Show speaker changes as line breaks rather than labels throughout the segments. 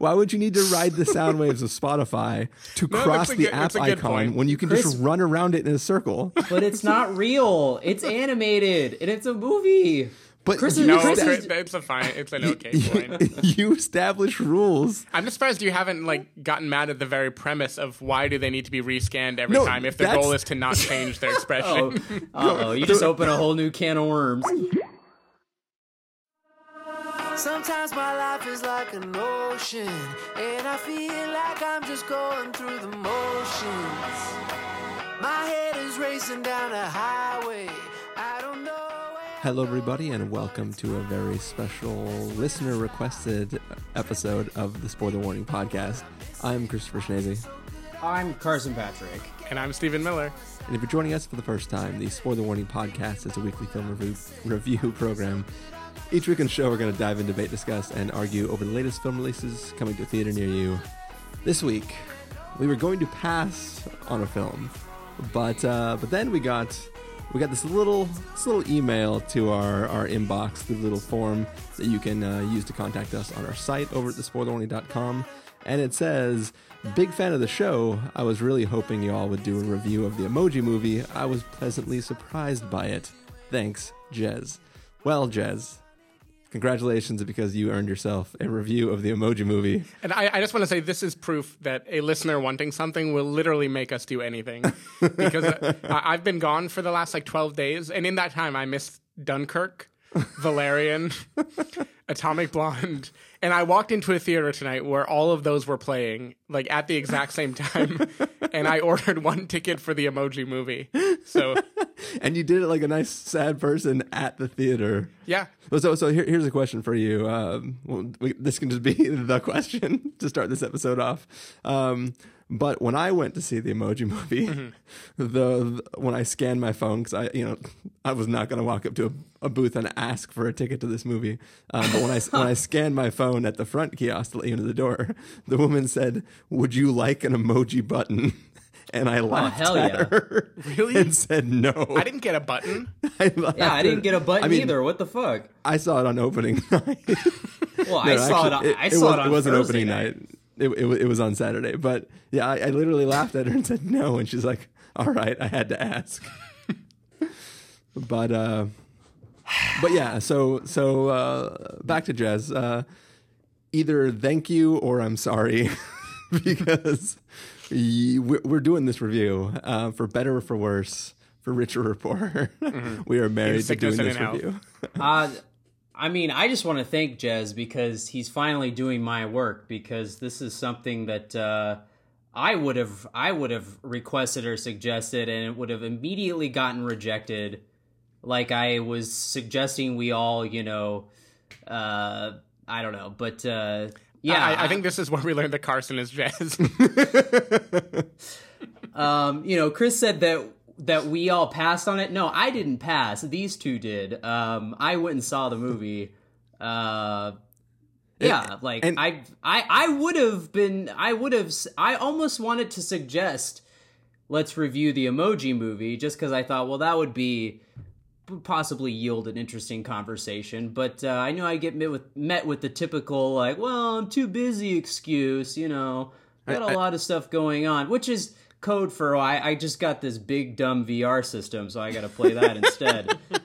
Why would you need to ride the sound waves of Spotify to
that's
cross the
good-
app
that's a good
icon
point.
when you can
Chris-
just run around it in a circle?
But it's not real. It's animated and it's a movie.
But
Chris
you
is-
No,
Chris
esta-
is-
it's, it's a fine. It's an okay point.
you establish rules.
I'm just surprised you haven't like gotten mad at the very premise of why do they need to be rescanned every
No,
time if their goal is to not change their expression.
Oh, uh oh! You just open a whole new can of worms.
Sometimes my life is like an ocean, and I feel like I'm just going through the motions. My head is racing down a highway. I don't know.
Hello, everybody, and welcome to a very special listener requested episode of the Spoiler Warning Podcast. I'm Christopher Schnese,
I'm Carson Patrick.
and I'm Stephen Miller.
and if you're joining us for the first time, the Spoiler Warning Podcast is a weekly film review, review program. Each week on the show, we're going to dive in, debate, discuss, and argue over the latest film releases coming to a theater near you. This week, we were going to pass on a film, but uh, but then we got we got this little this little email to our, our inbox the little form that you can uh, use to contact us on our site over at thespoilerwarning.com. And it says, Big fan of the show. I was really hoping y'all would do a review of the emoji movie. I was pleasantly surprised by it. Thanks, Jez. Well, Jez, congratulations because you earned yourself a review of the emoji movie.
And I, I just want to say this is proof that a listener wanting something will literally make us do anything. because uh, I, I've been gone for the last like 12 days, and in that time I missed Dunkirk, Valerian, Atomic Blonde, and I walked into a theater tonight where all of those were playing like at the exact same time, and I ordered one ticket for the Emoji Movie. So
And you did it like a nice, sad person at the theater.
yeah,
So, so here, here's a question for you. Um, well, we, this can just be the question to start this episode off. Um, but when I went to see the Emoji Movie, the, the- when I scanned my phone, because I, you know, I was not going to walk up to a, a booth and ask for a ticket to this movie. Um, but when I when I scanned my phone at the front kiosk to let you into the door, the woman said, "Would you like an emoji button?" And I laughed
hell
at
yeah.
her
Really?
and said no.
I didn't get a button.
I
Yeah, I didn't get a button
I mean,
either. What the fuck?
I saw it on opening night.
Well, I saw
actually,
it. I
it
saw
was,
it on
it wasn't opening night. It, it, it was on Saturday. But yeah, I, I literally laughed at her and said no, and she's like, "All right, I had to ask." but uh, but yeah, so so uh, back to Jez. Uh, either thank you or I'm sorry because y- we're we're doing this review uh, for better or for worse. For richer or poorer, we are married to doing this review.
Uh, I mean, I just want to thank Jez because he's finally doing my work because this is something that uh, I would have I would have requested or suggested and it would have immediately gotten rejected. Like I was suggesting, we all, you know, uh, I don't know, but uh, yeah,
I, I think this is where we learned that Carson is Jez.
um, you know, Chris said that that we all passed on it. No, I didn't pass. These two did. Um, I went and saw the movie. Uh, yeah, like
and-
I, I, I would have been. I would have. I almost wanted to suggest let's review the Emoji Movie, just because I thought, well, that would be possibly yield an interesting conversation. But uh, I know I'd get met with met with the typical like, well, I'm too busy excuse. You know, I got a
I-
lot of stuff going on, which is code for I, I just got this big dumb VR system, so I got to play that instead.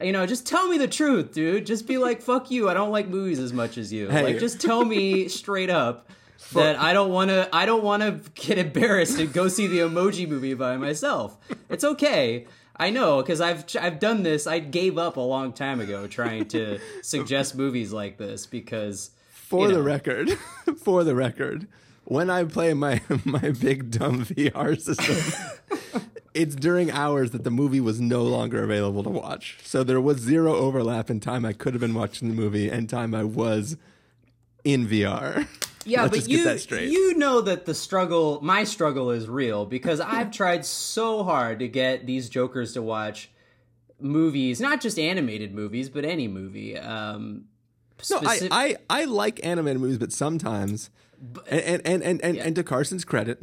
You know, just tell me the truth, dude. Just be like, fuck you. I don't like movies as much as you.
Hey.
Like, just tell me straight up that I don't want to. I don't want to get embarrassed and go see the Emoji Movie by myself. It's okay. I know because I've I've done this. I gave up a long time ago trying to suggest movies like this because
For the
know.
record, for the record, when I play my my big dumb VR system, it's during hours that the movie was no longer available to watch. So there was zero overlap in time I could have been watching the movie and time I was in VR.
Yeah,
Let's
but
just get
you
that straight.
you know that the struggle, my struggle, is real because I've tried so hard to get these jokers to watch movies, not just animated movies, but any movie. Um,
No, I, I, I like animated movies, but sometimes, and and and and, and, and to Carson's credit,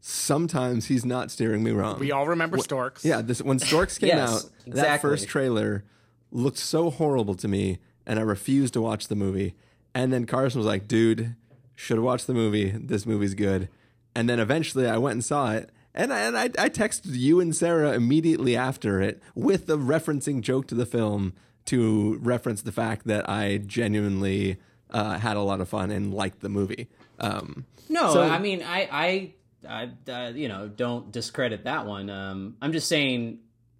sometimes he's not steering me wrong.
we all remember Storks.
Yeah, this when Storks came
Yes,
out, that first trailer looked so horrible to me, and I refused to watch the movie. And then Carson was like, "Dude, should watch the movie. This movie's good. And then eventually I went and saw it. And I, and I, I texted you and Sarah immediately after it with a referencing joke to the film to reference the fact that I genuinely uh, had a lot of fun and liked the movie. Um,
No,
So-
I mean, I, I, I, uh, you know, don't discredit that one. Um, I'm just saying,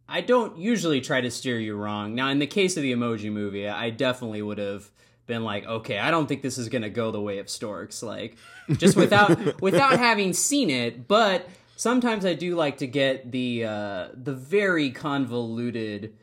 I don't usually try to steer you wrong. Now, in the case of the Emoji Movie, I definitely would have been like, okay, I don't think this is to go the way of Storks, like just without without having seen it. But sometimes I do like to get the uh, the very convoluted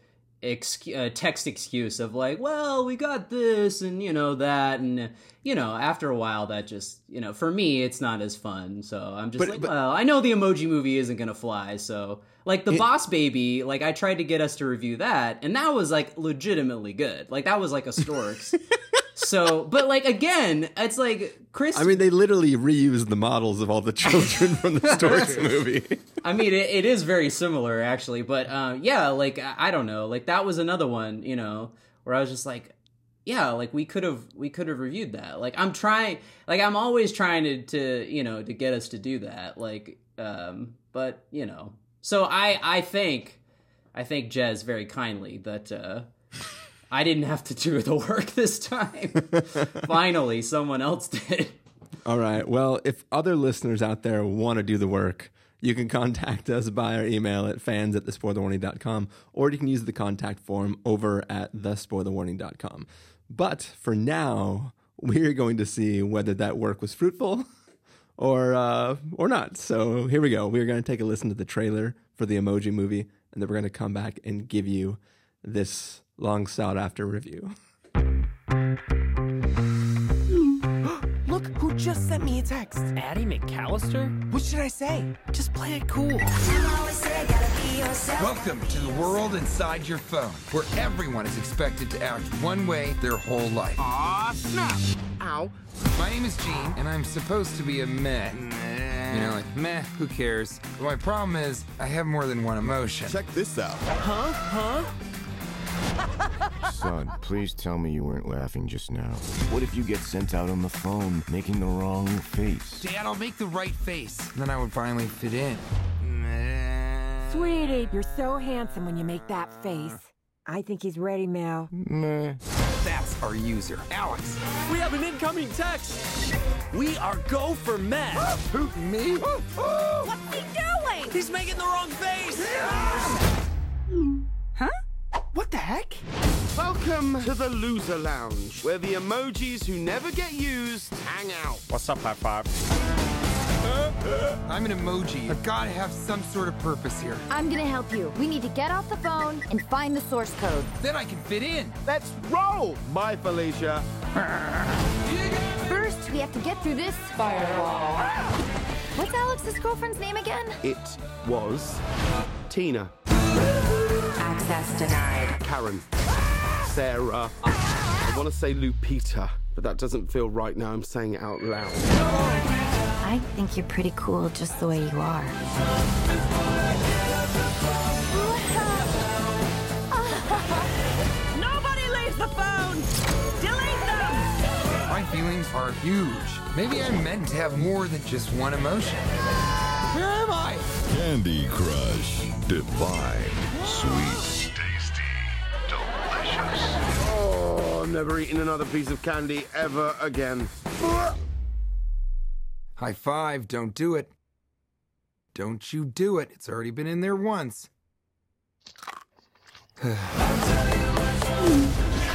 ex- uh, text excuse of like, well, we got this and you know that, and you know, after a while, that just you know, for me, it's not as fun. So I'm just
But-
like,
but-
well, I know the Emoji Movie isn't gonna fly, so. Like the Boss Baby, like I tried to get us to review that, and that was like legitimately good. Like that was like a Storks. so, but like again, it's like Chris.
I mean, they literally reused the models of all the children from the Storks movie.
I mean, it, it is very similar actually, but uh, yeah, like I, I don't know, like that was another one, you know, where I was just like, yeah, like we could have we could have reviewed that. Like I'm trying, like I'm always trying to to you know to get us to do that. Like, um, but you know, so I I think I thank Jez very kindly that. uh I didn't have to do the work this time. Finally, someone else did.
All right. Well, if other listeners out there want to do the work, you can contact us by our email at fans at thespoilerwarning.com, or you can use the contact form over at thespoilerwarning.com. But for now, we're going to see whether that work was fruitful or uh, or not. So here we go. We're going to take a listen to the trailer for the Emoji Movie, and then we're going to come back and give you this long sought after review.
Look who just sent me a text.
Addie McAllister?
What should I say? Just play it cool.
Welcome to the world inside your phone, where everyone is expected to act one way their whole life.
Aw, snap! Ow.
My name is Gene, and I'm supposed to be a meh. You know, like, meh, who cares? But my problem is, I have more than one emotion.
Check this out.
Huh? Huh?
Son, please tell me you weren't laughing just now. What if you get sent out on the phone making the wrong face?
Dad, I'll make the right face. Then I would finally fit in. Meh.
Sweetie, you're so handsome when you make that face. I think he's ready, Mel.
Meh.
That's our user, Alex.
We have an incoming text. We are go for Matt.
Who, me?
What's he doing?
He's making the wrong face.
What the heck?
Welcome to the Loser Lounge, where the emojis who never get used hang out.
What's up, high five?
I'm an emoji. I've got to have some sort of purpose here.
I'm gonna help you. We need to get off the phone and find the source code.
Then I can fit in.
Let's roll! Bye, Felicia.
First, we have to get through this firewall. What's Alex's girlfriend's name again?
It was Tina,
Access denied.
Karen, Sarah. I want to say Lupita, but that doesn't feel right now. I'm saying it out loud.
I think you're pretty cool just the way you are.
Nobody leaves the phone! Delete them!
My feelings are huge. Maybe I'm meant to have more than just one emotion. Where am I?
Candy Crush. Divine. Sweet. Tasty. Delicious.
Oh, I'm never eating another piece of candy ever again.
High five, don't do it. Don't you do it. It's already been in there once.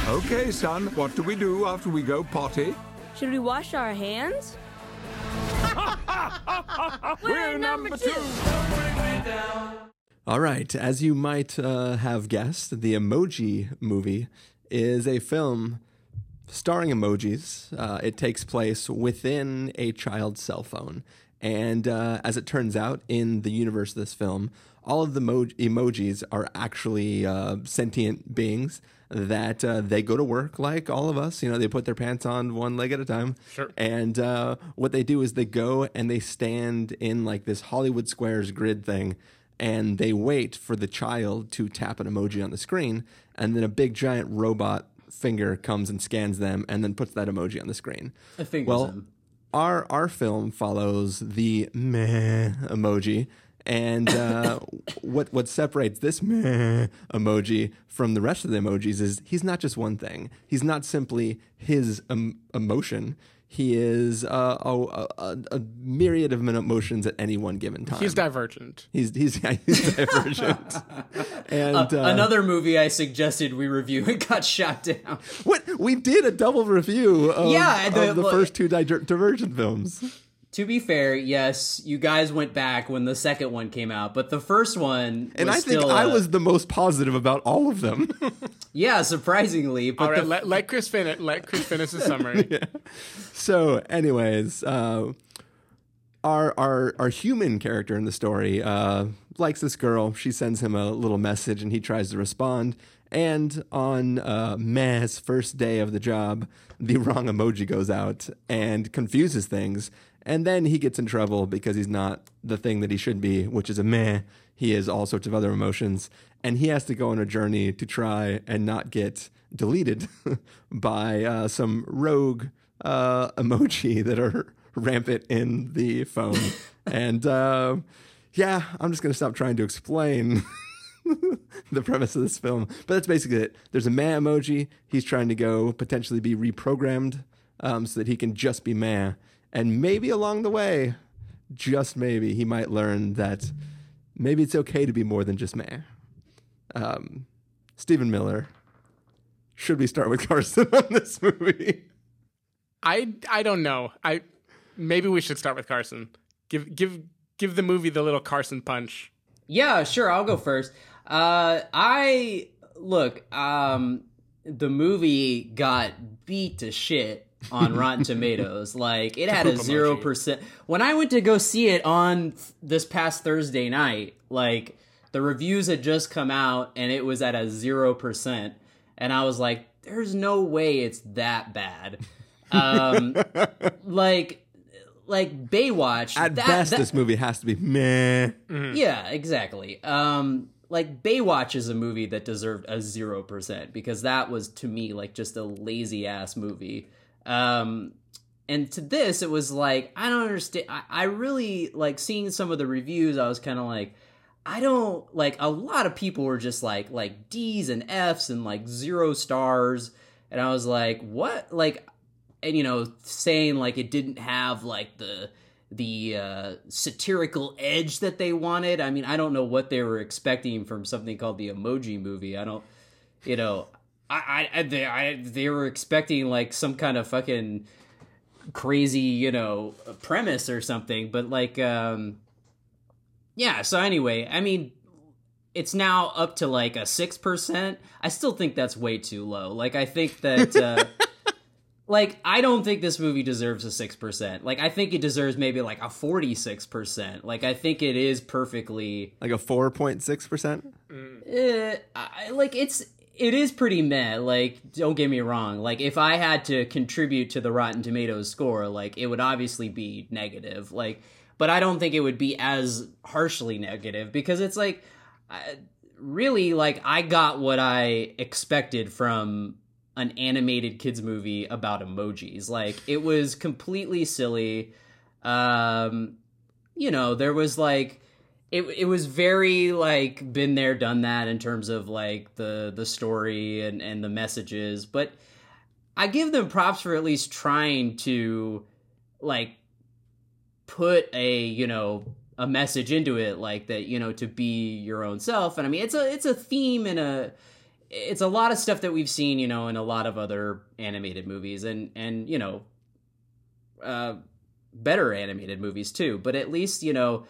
Okay, son, what do we do after we go potty?
Should we wash our hands? We're number two!
All right, as you might uh, have guessed, the Emoji Movie is a film starring emojis. Uh, it takes place within a child's cell phone. And uh, as it turns out, in the universe of this film, all of the mo- emojis are actually uh, sentient beings that uh, they go to work like all of us. You know, they put their pants on one leg at a time.
Sure.
And uh, what they do is they go and they stand in like this Hollywood Squares grid thing and they wait for the child to tap an emoji on the screen. And then a big giant robot finger comes and scans them and then puts that emoji on the screen.
I think
Well, our our film follows the meh emoji, and uh, what what separates this meh emoji from the rest of the emojis is he's not just one thing. He's not simply his em- emotion. He is uh, a, a, a myriad of emotions at any one given time.
He's divergent.
He's he's, yeah, he's divergent. and
Uh,
uh,
another movie I suggested we review and got shot down.
what we did a double review of,
Yeah, the-
of the
look-
first two diver- divergent films.
To be fair, yes, you guys went back when the second one came out, but the first one
And I think
still,
I
uh,
was the most positive about all of them.
yeah, surprisingly. But
All right,
the-
let, let Chris finish. Let Chris finish his summary.
so, anyways, uh, our our our human character in the story uh, likes this girl. She sends him a little message, and he tries to respond. And on uh, Mah's first day of the job, the wrong emoji goes out and confuses things. And then he gets in trouble because he's not the thing that he should be, which is a meh. He is all sorts of other emotions. And he has to go on a journey to try and not get deleted by uh, some rogue uh, emoji that are rampant in the phone. and uh, yeah, I'm just going to stop trying to explain the premise of this film. But that's basically it. There's a meh emoji. He's trying to go potentially be reprogrammed um, so that he can just be meh. And maybe along the way, just maybe, he might learn that maybe it's okay to be more than just meh. Um, Stephen Miller, should we start with Carson on this movie?
I I don't know. I maybe we should start with Carson. Give give give the movie the little Carson punch.
Yeah, sure. I'll go first. Uh, I look. Um, the movie got beat to shit on Rotten Tomatoes. Like it had a zero percent. When I went to go see it on this past Thursday night, like the reviews had just come out and it was at a zero percent, and I was like, "There's no way it's that bad." Um, like, like Baywatch.
At
that-
best,
that-
this movie has to be meh.
yeah, exactly. Um, like Baywatch is a movie that deserved a zero percent because that was to me like just a lazy ass movie. Um, and to this, it was like I don't understand. I, I really like seeing some of the reviews. I was kind of like, I don't like. A lot of people were just like like D's and F's and like zero stars, and I was like, what? Like, and you know, saying like it didn't have like the the uh, satirical edge that they wanted. I mean, I don't know what they were expecting from something called the Emoji Movie. I don't, you know, I, I, they, I, they were expecting like some kind of fucking crazy, you know, premise or something. But like, um, yeah. So anyway, I mean, it's now up to like a six percent. I still think that's way too low. Like, I think that. Uh, like I don't think this movie deserves a six percent. Like I think it deserves maybe like a forty six percent. Like I think it is perfectly
Like a 4.6%?
uh, I, like it's it is pretty meh. Like don't get me wrong. Like if I had to contribute to the Rotten Tomatoes score, like it would obviously be negative. Like, but I don't think it would be as harshly negative because it's like I, really like I got what I expected from an animated kids movie about emojis. Like it was completely silly. Um, you know, there was like it it was very like been there done that in terms of like the the story and and the messages, but I give them props for at least trying to like put a, you know, a message into it like that, you know, to be your own self. And I mean, it's a it's a theme and a it's a lot of stuff that we've seen, you know, in a lot of other animated movies and and you know, uh, better animated movies too. But at least you know,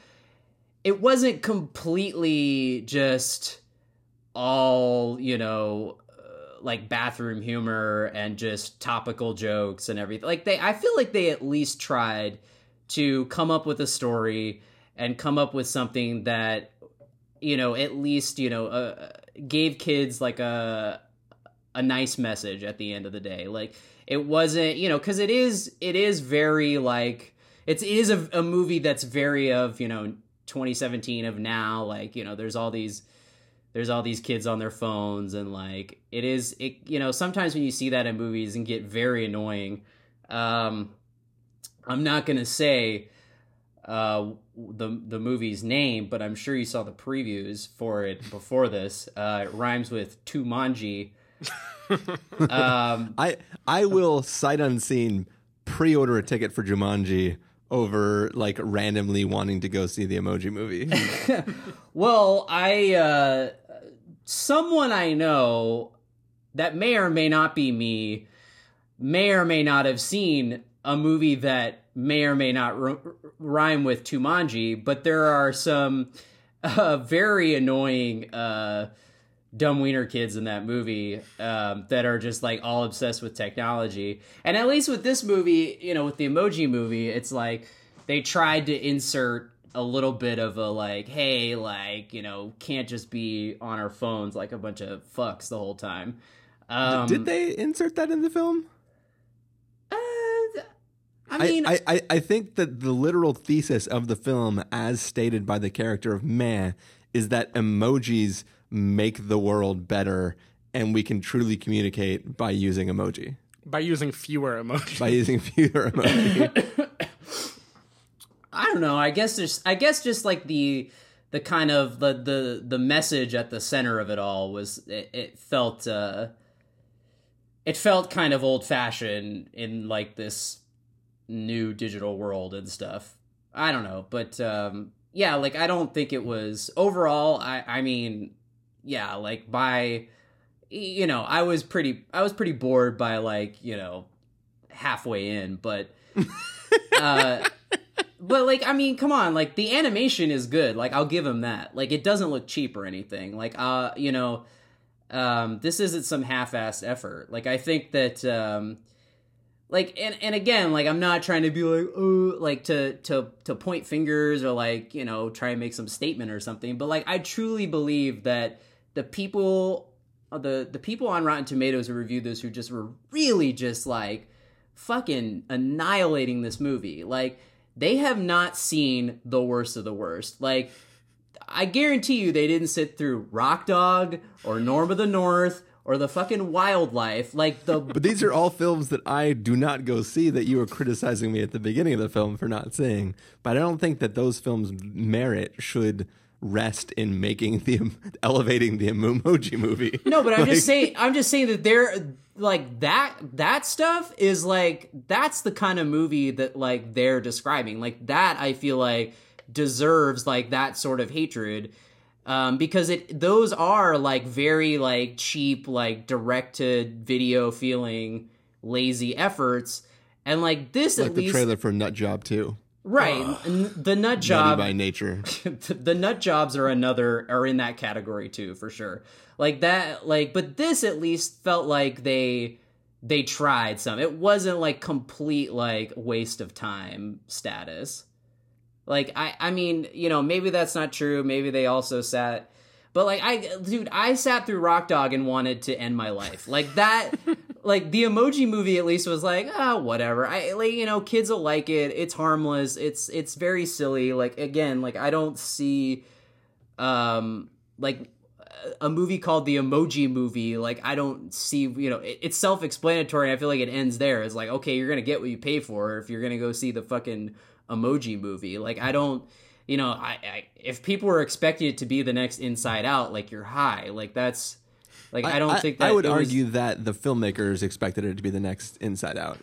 it wasn't completely just all you know, uh, like bathroom humor and just topical jokes and everything. Like they, I feel like they at least tried to come up with a story and come up with something that you know at least you know uh, gave kids like a a nice message at the end of the day like it wasn't you know because it is it is very like it's it is a, a movie that's very of you know 2017 of now like you know there's all these there's all these kids on their phones and like it is it you know sometimes when you see that in movies and get very annoying um I'm not gonna say uh, the the movie's name, but I'm sure you saw the previews for it before this. Uh, it rhymes with Tumanji. um,
I I will sight unseen pre-order a ticket for Jumanji over like randomly wanting to go see the Emoji Movie.
well, I uh, someone I know that may or may not be me may or may not have seen a movie that may or may not r- rhyme with Tumanji, but there are some uh, very annoying uh, dumb wiener kids in that movie um, that are just like all obsessed with technology. And at least with this movie, you know, with the emoji movie, it's like they tried to insert a little bit of a like, hey, like, you know, can't just be on our phones like a bunch of fucks the whole time. Um,
Did they insert that in the film?
I mean,
I, I, I think that the literal thesis of the film, as stated by the character of Meh, is that emojis make the world better and we can truly communicate by using emoji.
By using fewer emojis.
By using fewer emoji.
I don't know. I guess there's I guess just like the the kind of the the the message at the center of it all was it, it felt uh it felt kind of old fashioned in like this new digital world and stuff. I don't know, but um yeah, like I don't think it was overall I I mean yeah, like by you know, I was pretty I was pretty bored by like, you know, halfway in, but uh but like I mean, come on, like the animation is good. Like I'll give him that. Like it doesn't look cheap or anything. Like uh, you know, um this isn't some half-assed effort. Like I think that um like and and again, like I'm not trying to be like oh like to to to point fingers or like, you know, try and make some statement or something, but like I truly believe that the people uh, the the people on Rotten Tomatoes who reviewed this who just were really just like fucking annihilating this movie. Like they have not seen the worst of the worst. Like, I guarantee you they didn't sit through Rock Dog or Norm of the North or the fucking Wildlife. Like the
But these are all films that I do not go see that you were criticizing me at the beginning of the film for not seeing. But I don't think that those films merit should rest in making the elevating the emoji movie.
No, but I'm
Like-
just saying I'm just saying that they're like that that stuff is like that's the kind of movie that like they're describing. Like that I feel like deserves like that sort of hatred. Um, because it those are like very like cheap, like directed video feeling lazy efforts. And like this
like
at
the
least
trailer for Nut Job too.
Right. The nut
Nutty
job
by nature.
the nut jobs are another are in that category too for sure. Like that like but this at least felt like they they tried some. It wasn't like complete like waste of time status. Like i i mean you know maybe that's not true. Maybe they also sat but like i dude i sat through rock dog and wanted to end my life. Like that like the emoji movie at least was like ah whatever. I like you know kids will like it. It's harmless. It's it's very silly. Like again like i don't see um like a movie called the emoji movie. Like i don't see you know it, it's self-explanatory. I feel like it ends there. It's like okay you're gonna get what you pay for if you're gonna go see the fucking emoji movie. Like i don't you know I, I if people were expecting it to be the next inside out like you're high. Like that's like i, don't think that
I would
it was-
argue that the filmmakers expected it to be the next Inside Out.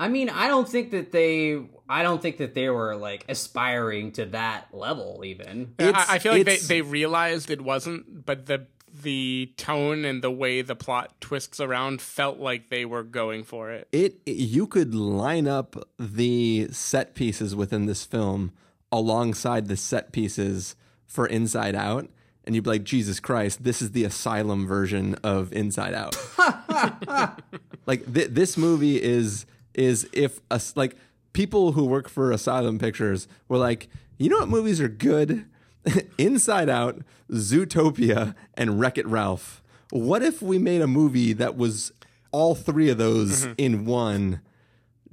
I mean, I don't think that they. I don't think that they were like aspiring to that level, even.
I, I feel like they, they realized it wasn't, but the the tone and the way the plot twists around felt like they were going for it.
it you could line up the set pieces within this film alongside the set pieces for Inside Out, and you'd be like, Jesus Christ, this is the asylum version of Inside Out. like th- this movie is is if us like people who work for Asylum Pictures were like, you know what movies are good? Inside Out, Zootopia, and Wreck It Ralph. What if we made a movie that was all three of those mm-hmm. in one?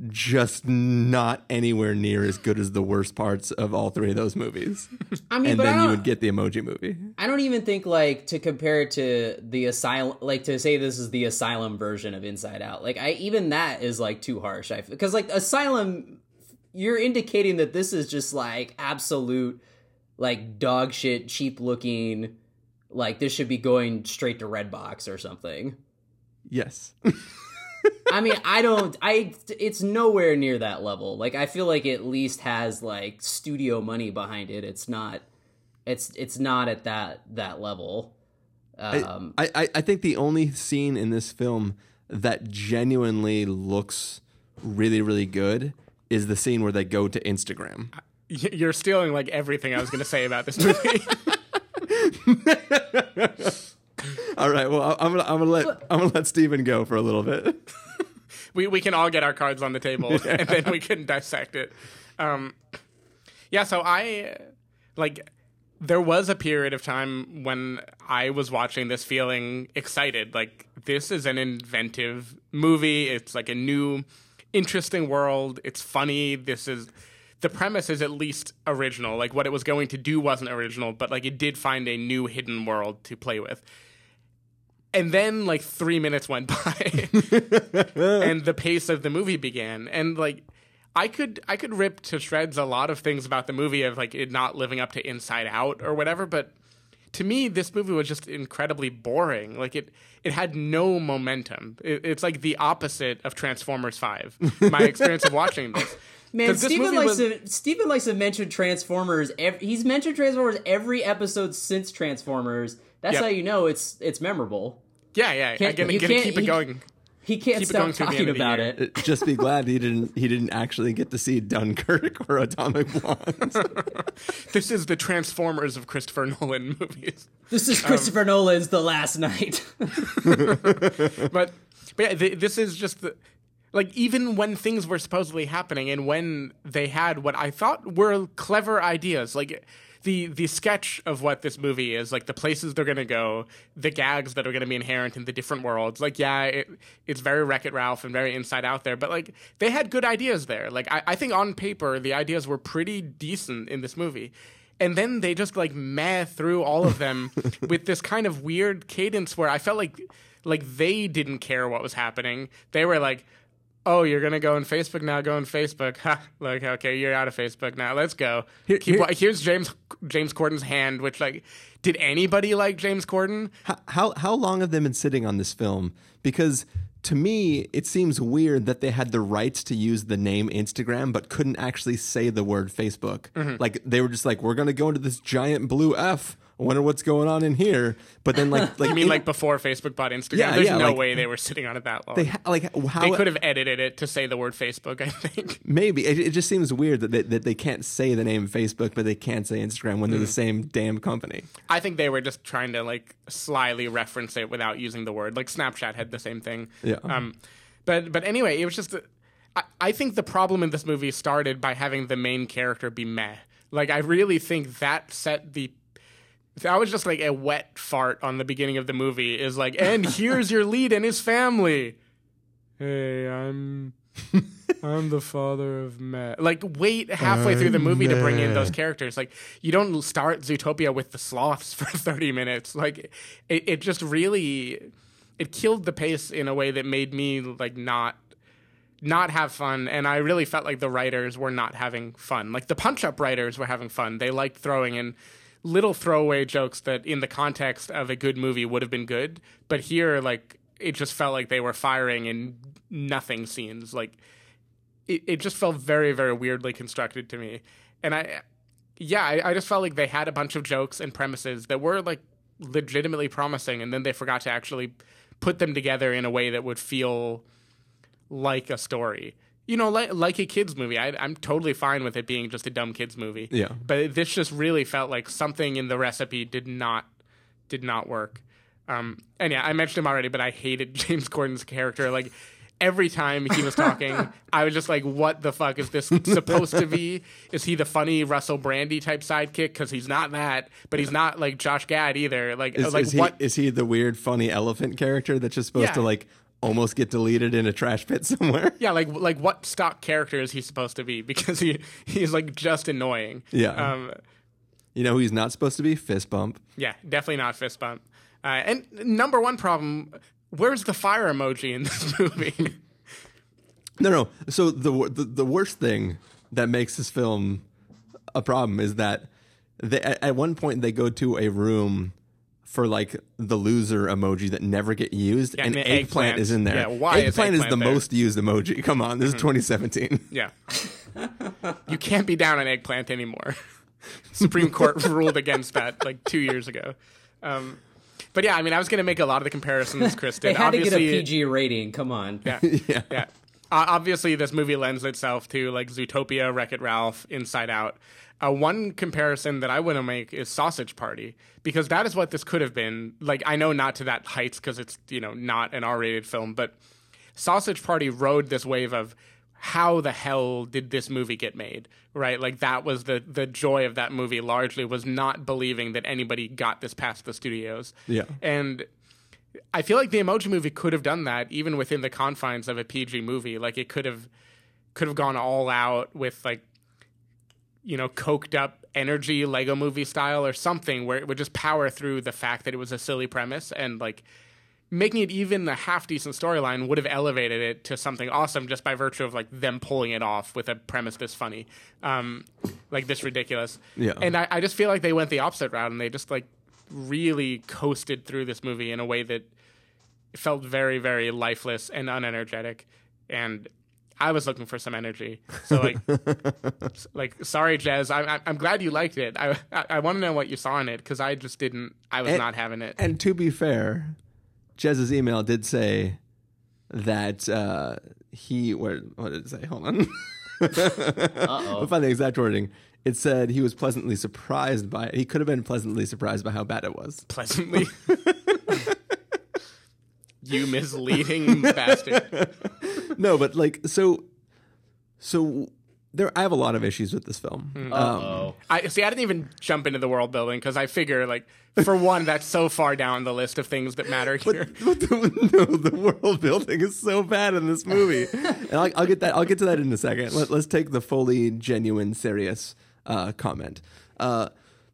Just not anywhere near as good as the worst parts of all three of those movies.
I mean,
and then you would get the emoji movie.
I don't even think like to compare it to the asylum, like to say this is the asylum version of Inside Out. Like I even that is like too harsh. I because like asylum, you're indicating that this is just like absolute like dog shit, cheap looking. Like this should be going straight to Redbox or something.
Yes.
I mean, I don't. I it's nowhere near that level. Like I feel like it at least has like studio money behind it. It's not. It's it's not at that that level. Um,
I, I, I think the only scene in this film that genuinely looks really, really good is the scene where they go to Instagram.
You're stealing like everything I was going to say about this movie.
All right, well, I- I'm gonna, I'm gonna let, I'm gonna let Steven go for a little bit.
we we can all get our cards on the table and then we can dissect it. Um, yeah, so I like there was a period of time when I was watching this feeling excited. Like this is an inventive movie. It's like a new, interesting world. It's funny. This is the premise is at least original. Like what it was going to do wasn't original, but like it did find a new hidden world to play with. And then like three minutes went by, and the pace of the movie began. And like I could I could rip to shreds a lot of things about the movie of like it not living up to Inside Out or whatever, but to me this movie was just incredibly boring. Like it it had no momentum. It, it's like the opposite of Transformers Five. My experience of watching this.
Man,
this
Steven likes
was-
to Steven likes to mention Transformers. Ev- he's mentioned Transformers every episode since Transformers. That's
Yep.
how you know it's it's memorable.
Yeah, yeah.
Can't-
I'm gonna,
you
gonna
can't-
keep it
he-
going.
He can't
Keep it
stop
going
talking
end of the
about it.
Uh, Just be glad he didn't, he didn't actually get to see Dunkirk or Atomic Blonde.
This is the Transformers of Christopher Nolan movies.
This is
Um,
Christopher Nolan's The Last Knight.
but but yeah, th- this is just the like even when things were supposedly happening and when they had what I thought were clever ideas, like the the sketch of what this movie is, like the places they're gonna go, the gags that are gonna be inherent in the different worlds. Like yeah, it, it's very Wreck It Ralph and very Inside Out there, but like they had good ideas there. Like I, I think on paper the ideas were pretty decent in this movie. And then they just like meh through all of them with this kind of weird cadence where I felt like like they didn't care what was happening. They were like, "Oh, you're gonna go on Facebook now? Go on Facebook. Ha! Like, okay, you're out of Facebook now. Let's go.
Here-
Keep,
here-
here's James James Corden's hand. Which like, did anybody like James Corden?
how, how how long have they been sitting on this film? Because to me, it seems weird that they had the rights to use the name Instagram, but couldn't actually say the word Facebook.
Mm-hmm.
Like they were just like, "We're gonna go into this giant blue F. I wonder what's going on in here." But then, like, like
You mean
in-
like before Facebook bought Instagram?
Yeah,
There's
yeah,
no
like-
way they were sitting on it that long.
they ha- like how
They could have edited it to say the word Facebook. I think.
Maybe it, it just seems weird that they, that they can't say the name Facebook, but they can't say Instagram when they're the same damn company.
I think they were just trying to like slyly reference it without using the word. Like Snapchat had the same thing.
Yeah.
Um, but but anyway, it was just. I, I think the problem in this movie started by having the main character be meh. Like I really think that set the. That was just like a wet fart on the beginning of the movie. Is like, and here's your lead and his family. Hey, I'm. I'm the father of Matt. Like, wait halfway through the uh, movie to bring in those characters. Like, you don't start Zootopia with the sloths for 30 minutes. Like, it, it just really it killed the pace in a way that made me like not not have fun and i really felt like the writers were not having fun like the punch up writers were having fun they liked throwing in little throwaway jokes that in the context of a good movie would have been good but here like it just felt like they were firing in nothing scenes like it, it just felt very very weirdly constructed to me and i yeah I, I just felt like they had a bunch of jokes and premises that were like legitimately promising and then they forgot to actually put them together in a way that would feel like a story. You know, like like a kids movie. I, I'm totally fine with it being just a dumb kids movie.
Yeah.
But this just really felt like something in the recipe did not did not work. Um, and yeah, I mentioned him already, but I hated James Corden's character. Like every time he was talking, I was just like, "What the fuck is this supposed to be? Is he the funny Russell Brandy type sidekick? Because he's not that, but he's not like Josh Gad either. Like,
Is,
like
is he
what?
is he the weird funny elephant character that's just supposed
Yeah.
to like almost get deleted in a trash pit somewhere.
Yeah, like like what stock character is he supposed to be? Because he he's like just annoying.
Yeah.
Um,
You know who he's not supposed to be? Fist bump.
yeah, definitely not fist bump. Uh, and number one problem: where's the fire emoji in this movie?
No, no. So the, the the worst thing that makes this film a problem is that they, at, at one point they go to a room for like the loser emoji that never get used,
Yeah,
and
and
eggplant,
eggplant.
is in there.
Yeah, why is
eggplant is, the
there? Mm-hmm.
most used emoji? Come on, this is 2017.
yeah, you can't be down on eggplant anymore. Supreme Court ruled against that like two years ago. Um, but yeah, I mean, I was going to make a lot of the comparisons Kristen.
They
did.
had to get a
Obviously-
PG rating. Come on.
Yeah. yeah. Uh, obviously, this movie lends itself to like Zootopia, Wreck It Ralph, Inside Out. Uh, one comparison that I want to make is Sausage Party because that is what this could have been. Like, I know not to that heights because it's you know not an R-rated film, but Sausage Party rode this wave of how the hell did this movie get made? Right? Like that was the the joy of that movie largely was not believing that anybody got this past the studios.
Yeah.
And I feel like the Emoji Movie could have done that even within the confines of a PG movie. Like it could have could have gone all out with like you know coked up energy Lego Movie style or something where it would just power through the fact that it was a silly premise and like making it even a half decent storyline would have elevated it to something awesome just by virtue of like them pulling it off with a premise this funny, um, like this ridiculous.
Yeah.
And I, I just feel like they went the opposite route and they just like really coasted through this movie in a way that felt very, very lifeless and unenergetic. And I was looking for some energy. So like, like sorry, Jez. I, I, I'm glad you liked it. I I, I want to know what you saw in it because I just didn't. I was
And-
not having it.
And to be fair, Jez's email did say that uh, he what, what did it say? Hold on.
Uh-oh.
I'll find the exact wording. It said he was pleasantly surprised by it. He could have been pleasantly surprised by how bad it was.
pleasantly. you misleading bastard.
no, but like so so there I have a lot of issues with this film.
Hmm.
Um,
I see. I didn't even jump into the world building because I figure, like, for one, that's so far down the list of things that matter here.
But the, no, the world building is so bad in this movie, and I'll, I'll get that. I'll get to that in a second. Let, us take the fully genuine, serious uh, comment. Uh,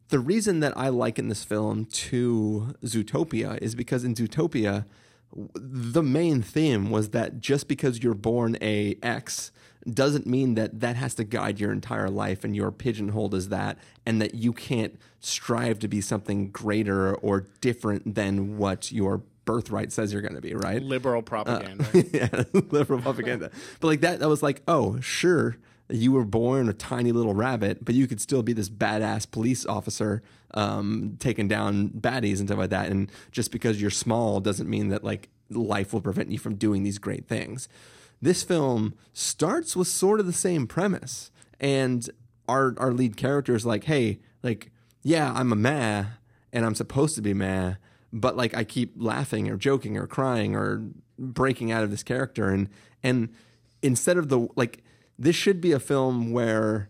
the reason that I liken this film to Zootopia is because in Zootopia, the main theme was that just because you're born a X doesn't mean that that has to guide your entire life and you're pigeonholed as that and that you can't strive to be something greater or different than what your birthright says you're going to be, right?
Liberal uh, propaganda.
yeah, liberal propaganda. But like that, that was like, oh, sure, you were born a tiny little rabbit, but you could still be this badass police officer, um, taking down baddies and stuff like that. And just because you're small doesn't mean that like life will prevent you from doing these great things. This film starts with sort of the same premise, and our our lead character is like, hey, like, yeah, I'm a meh, and I'm supposed to be meh, but like I keep laughing or joking or crying or breaking out of this character and and instead of the like this should be a film where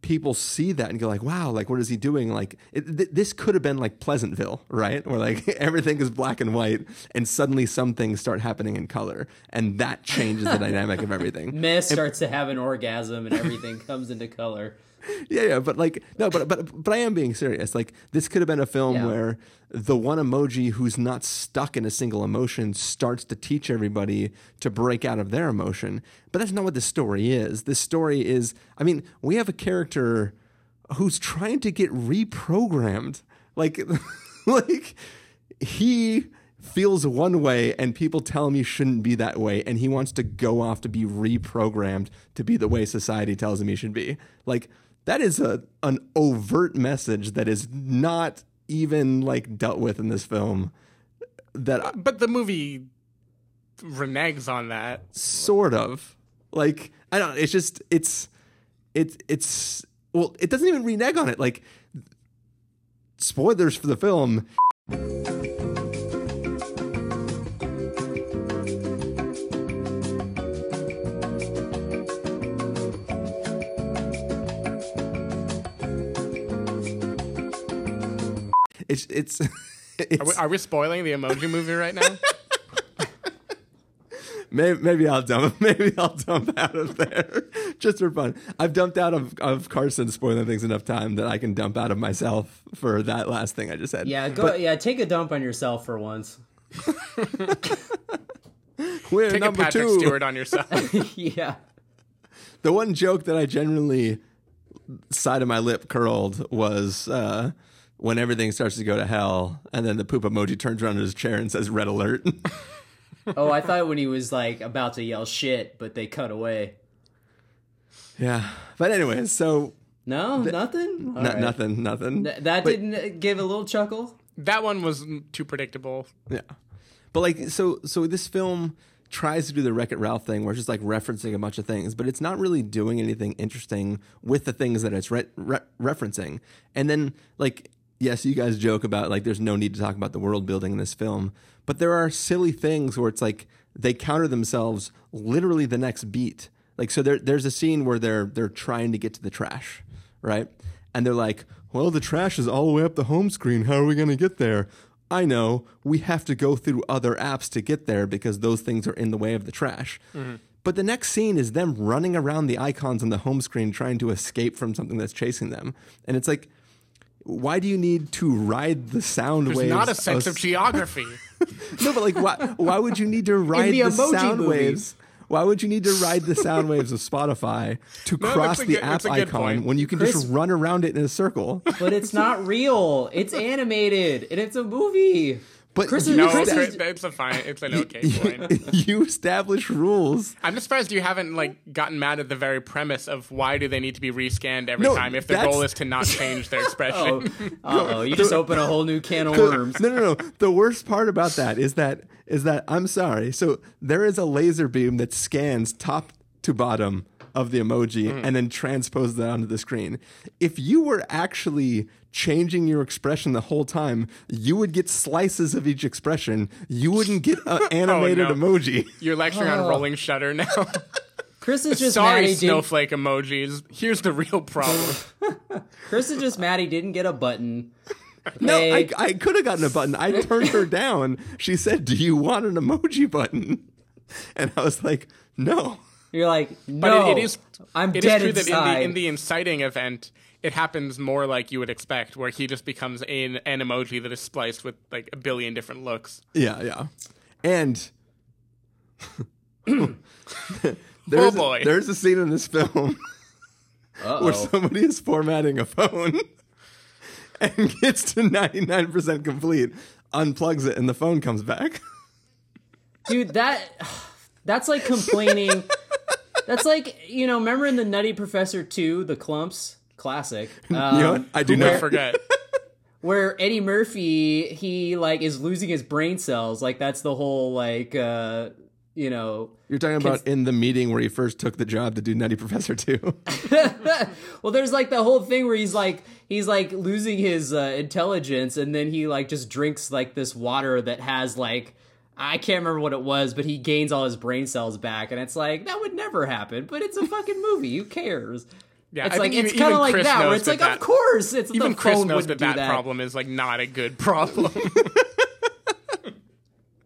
people see that and go like wow like what is he doing? Like it, th- this could have been like pleasantville right? Where like everything is black and white and suddenly some things start happening in color and that changes the dynamic of everything.
Mess starts to have an orgasm and everything comes into color.
Yeah, yeah, but like no, but but but I am being serious. Like this could have been a film
Yeah.
where the one emoji who's not stuck in a single emotion starts to teach everybody to break out of their emotion. But that's not what this story is. This story is, I mean, we have a character who's trying to get reprogrammed. Like, like he feels one way and people tell him he shouldn't be that way and he wants to go off to be reprogrammed to be the way society tells him he should be like that is a an overt message that is not even like dealt with in this film that I,
but the movie reneges on that.
sort of. Like i don't it's just it's it's it's well it doesn't even renege on it. Like spoilers for the film it's it's,
Are we, are we spoiling the emoji movie right now?
maybe, maybe I'll dump. Maybe I'll dump out of there just for fun. I've dumped out of, of Carson spoiling things enough time that I can dump out of myself for that last thing I just said.
Yeah, go.
But
yeah, take a dump on yourself for once.
we're
Take a
number
Patrick
two.
Stewart on yourself.
yeah.
The one joke that I genuinely side of my lip curled was uh, when everything starts to go to hell, and then the poop emoji turns around in his chair and says "Red Alert."
Oh, I thought when he was like about to yell shit, but they cut away.
yeah, but anyways, so
No, nothing.
N-
right.
nothing, nothing.
Th- that
But-
didn't uh, give a little chuckle.
that one was too predictable.
Yeah. But like so so this film tries to do the Wreck-It Ralph thing where it's just like referencing a bunch of things, but it's not really doing anything interesting with the things that it's re- re- referencing. And then like yes, you guys joke about like there's no need to talk about the world building in this film, but there are silly things where it's like they counter themselves literally the next beat. Like so there there's a scene where they're they're trying to get to the trash, right? And they're like, "Well, the trash is all the way up the home screen. How are we going to get there?" I know we have to go through other apps to get there because those things are in the way of the trash. Mm-hmm. But the next scene is them running around the icons on the home screen trying to escape from something that's chasing them. And it's like, why do you need to ride the sound
There's
waves?
not a sense of
s-
geography.
no, but like, why? Why would you need to ride
the
the, sound
Movie.
waves? Why would you need to ride the sound waves of Spotify to
No,
cross the
good-
app
that's a good
icon
point.
when you can
Chris-
just run around it in a circle?
But it's not real. It's animated and it's a movie.
But
Chris is-
no,
Chris
it's,
is-
it's a fine. It's an okay point.
you establish rules.
I'm just surprised you haven't like gotten mad at the very premise of why do they need to be rescanned every
No,
time if their goal is to not change their expression.
Oh, you just open a whole new can of worms.
No, no, no. The worst part about that is that is that I'm sorry. So there is a laser beam that scans top to bottom of the emoji
Mm-hmm.
and then transpose that onto the screen. If you were actually changing your expression the whole time, you would get slices of each expression. You wouldn't get an animated
Oh, no.
emoji.
You're lecturing
Oh.
on rolling shutter now.
Chris is just
Sorry,
mad he didn't.
snowflake emojis. Here's the real problem.
Chris is just mad he didn't get a button.
No, I, I could have gotten a button. I turned her down. She said, "Do you want an emoji button?" And I was like, "No."
You're like,
But
no,
it, it is.
I'm
it is
dead
true that in the, in the inciting event, it happens more like you would expect, where he just becomes an, an emoji that is spliced with like a billion different looks.
Yeah, yeah. And there's,
Oh, boy.
A, there's a scene in this film where somebody is formatting a phone and gets to 99% complete, unplugs it, and the phone comes back.
dude that that's like complaining that's like you know remember in the nutty professor 2 the Klumps classic um,
you know? I do
Never
not
forget.
where eddie murphy he like is losing his brain cells like that's the whole like uh you know
You're talking about in the meeting where he first took the job to do Nutty Professor 2.
well there's like the whole thing where he's like he's like losing his uh, intelligence and then he like just drinks like this water that has like I can't remember what it was, but he gains all his brain cells back, and it's like that would never happen. But it's a fucking movie. Who cares?
Yeah,
it's
I
like it's kind of like
Chris
that, where it's
that
like,
that-
of course, it's
Even
the
Chris
phone
knows that that,
that.
problem is like not a good problem.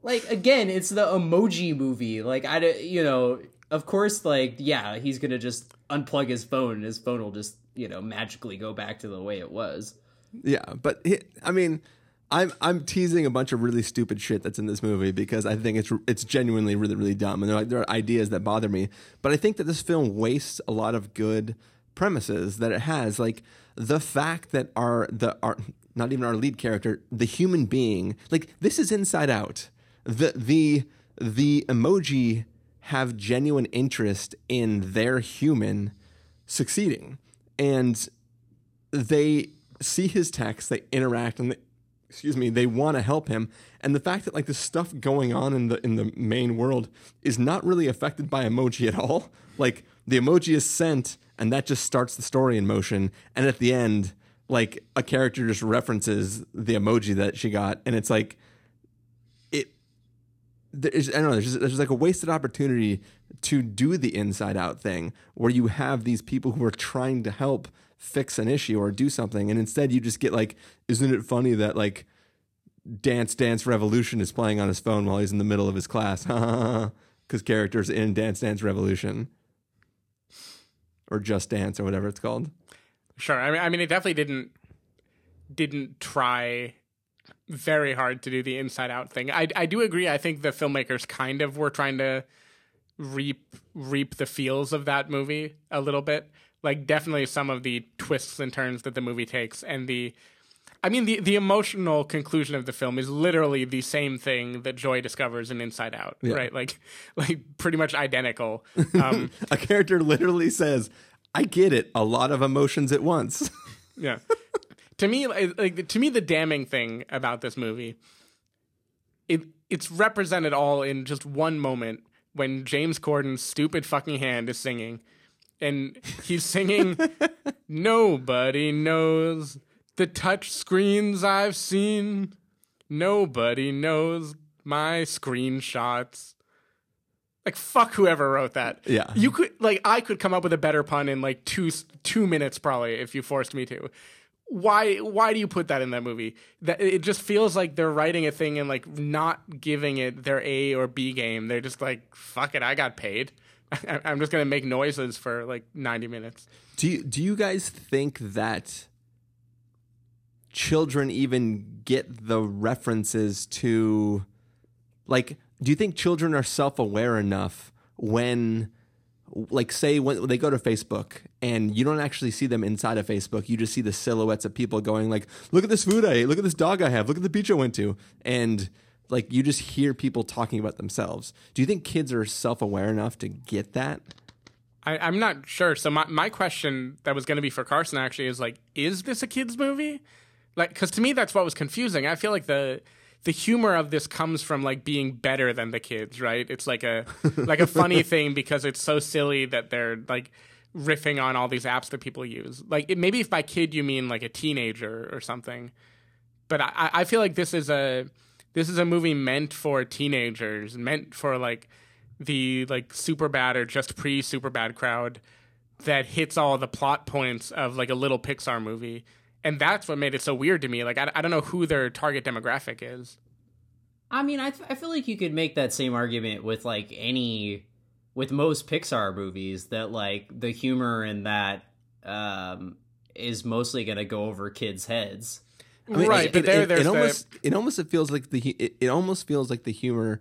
Like again, it's the emoji movie. Like I, you know, of course, like yeah, he's gonna just unplug his phone, and his phone will just you know magically go back to the way it was.
Yeah, but he, I mean, I'm I'm teasing a bunch of really stupid shit that's in this movie because I think it's it's genuinely really really dumb, and there are, there are ideas that bother me. But I think that this film wastes a lot of good premises that it has, like the fact that our the our not even our lead character, the human being, like this is Inside Out. The the the emoji have genuine interest in their human succeeding, and they see his text, they interact, and excuse me, they want to help him. And the fact that like the stuff going on in the in the main world is not really affected by emoji at all. Like the emoji is sent, and that just starts the story in motion. And at the end, like a character just references the emoji that she got, and it's like. There's, I don't know. There's, there's like a wasted opportunity to do the inside out thing where you have these people who are trying to help fix an issue or do something, and instead you just get like, isn't it funny that like Dance Dance Revolution is playing on his phone while he's in the middle of his class? because characters in Dance Dance Revolution or Just Dance or whatever it's called.
Sure. I mean, I mean, it definitely didn't didn't try very hard to do the inside out thing. I I do agree. I think the filmmakers kind of were trying to reap reap the feels of that movie a little bit. Like definitely some of the twists and turns that the movie takes and the I mean the the emotional conclusion of the film is literally the same thing that Joy discovers in Inside Out,
Yeah.
right? Like like pretty much identical. Um
A character literally says, "I get it. A lot of emotions at once."
Yeah. to me, like to me, the damning thing about this movie, it it's represented all in just one moment when James Corden's stupid fucking hand is singing, and he's singing, "Nobody knows the touch screens I've seen. Nobody knows my screenshots." Like fuck whoever wrote that.
Yeah.
You could like I could come up with a better pun in like 2 2 minutes probably if you forced me to. Why why do you put that in that movie? That it just feels like they're writing a thing and like not giving it their A or B game. They're just like fuck it, I got paid. I'm just to make noises for like 90 minutes.
Do you, do you guys think that children even get the references to like do you think children are self-aware enough when like say when they go to Facebook and you don't actually see them inside of Facebook, you just see the silhouettes of people going like, "Look at this food I ate, look at this dog I have, look at the beach I went to," and like you just hear people talking about themselves. Do you think kids are self-aware enough to get that?
I, I'm not sure. So my, my question that was going to be for Carson actually is like, is this a kids movie? Like, because to me that's what was confusing. I feel like the the humor of this comes from like being better than the kids, right? It's like a like a funny thing because it's so silly that they're like riffing on all these apps that people use. Like it, maybe if by kid you mean like a teenager or something, but I, I feel like this is a this is a movie meant for teenagers, meant for like the like super bad or just pre super bad crowd that hits all the plot points of like a little Pixar movie. And that's what made it so weird to me. Like I, I don't know who their target demographic is.
I mean, I, I feel like you could make that same argument with like any with most Pixar movies that like the humor in that um is mostly going to go over kids' heads.
I mean,
right,
it,
but there
it,
there's
it
the-
almost it almost it feels like the hu- it, it almost feels like the humor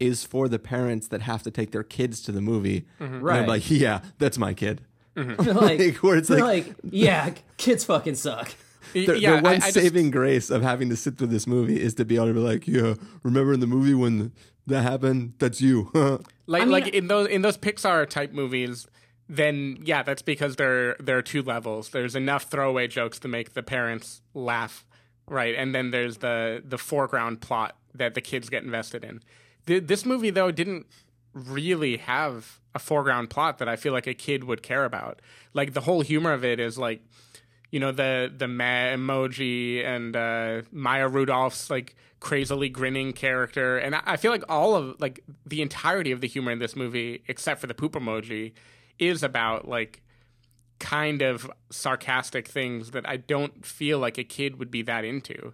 is for the parents that have to take their kids to the movie. And they're
Right.
like, yeah, that's my kid.
like,
where it's like,
like, yeah, kids fucking suck.
Their,
yeah,
their one
I- I just-
saving grace of having to sit through this movie is to be able to be like, yeah, remember in the movie when that happened? That's you.
Like
I mean-
like in those in those Pixar type movies, then yeah, that's because there there are two levels. There's enough throwaway jokes to make the parents laugh, right? And then there's the the foreground plot that the kids get invested in. Th- this movie though didn't really have a foreground plot that I feel like a kid would care about. Like the whole humor of it is like you know the the meh emoji and uh, Maya Rudolph's like crazily grinning character, and I, I feel like all of like the entirety of the humor in this movie, except for the poop emoji, is about like kind of sarcastic things that I don't feel like a kid would be that into.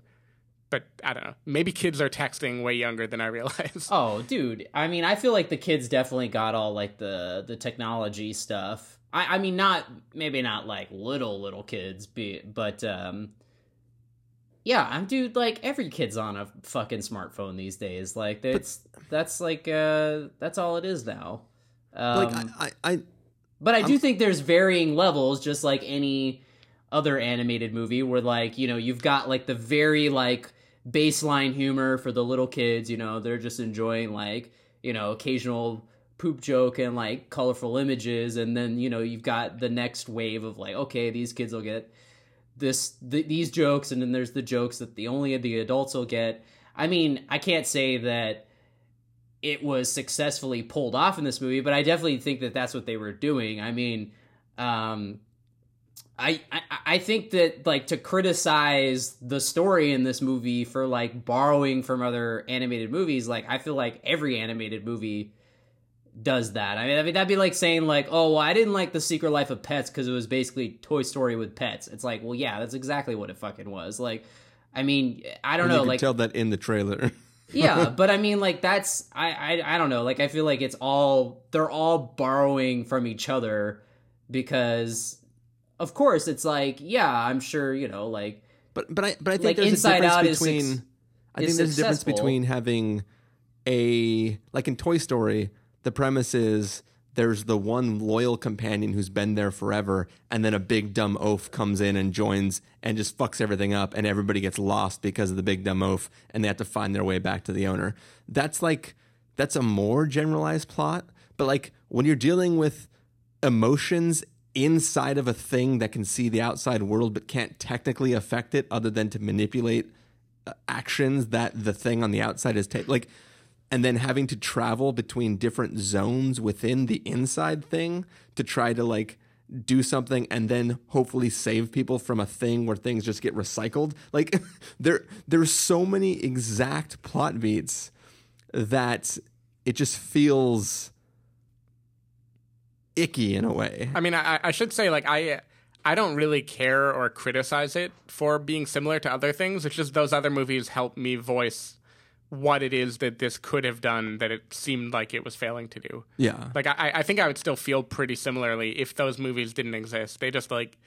But I don't know. Maybe kids are texting way younger than I realize.
Oh, dude. I mean, I feel like the kids definitely got all like the the technology stuff. I, I mean, not maybe not like little little kids, be, but um, yeah, I'm dude. Like every kid's on a fucking smartphone these days. Like that's that's like uh that's all it is now. Um,
like, I, I, I
but I do
I'm-
think there's varying levels, just like any other animated movie, where like you know you've got like the very like baseline humor for the little kids. You know, they're just enjoying like you know occasional poop joke and like colorful images, and then you know you've got the next wave of like okay, these kids will get this th- these jokes, and then there's the jokes that the only the adults will get. I mean, I can't say that it was successfully pulled off in this movie, but I definitely think that that's what they were doing. I mean, um, I, I I think that like to criticize the story in this movie for like borrowing from other animated movies, like I feel like every animated movie does that. I mean, I mean that'd be like saying like, oh, well, I didn't like the Secret Life of Pets because it was basically Toy Story with pets. It's like, well, yeah, that's exactly what it fucking was. Like, I mean, I don't
you
know, like
tell that in the trailer.
yeah, but I mean, like that's I, I I don't know. Like I feel like it's all they're all borrowing from each other because, of course, it's like yeah, I'm sure you know like.
But but I but I think
like
there's
Inside
a difference
Out is
between.
suc-
I think
is
there's a difference between having a like in Toy Story, the premise is there's the one loyal companion who's been there forever, and then a big dumb oaf comes in and joins and just fucks everything up, and everybody gets lost because of the big dumb oaf, and they have to find their way back to the owner. That's like that's a more generalized plot, but like when you're dealing with emotions inside of a thing that can see the outside world but can't technically affect it other than to manipulate uh, actions that the thing on the outside is taking like and then having to travel between different zones within the inside thing to try to like do something and then hopefully save people from a thing where things just get recycled like there there's so many exact plot beats that it just feels icky in a way
I mean, I, I should say like I I don't really care or criticize it for being similar to other things. It's just those other movies help me voice what it is that this could have done that it seemed like it was failing to do.
Yeah.
Like I, I think I would still feel pretty similarly if those movies didn't exist. They just like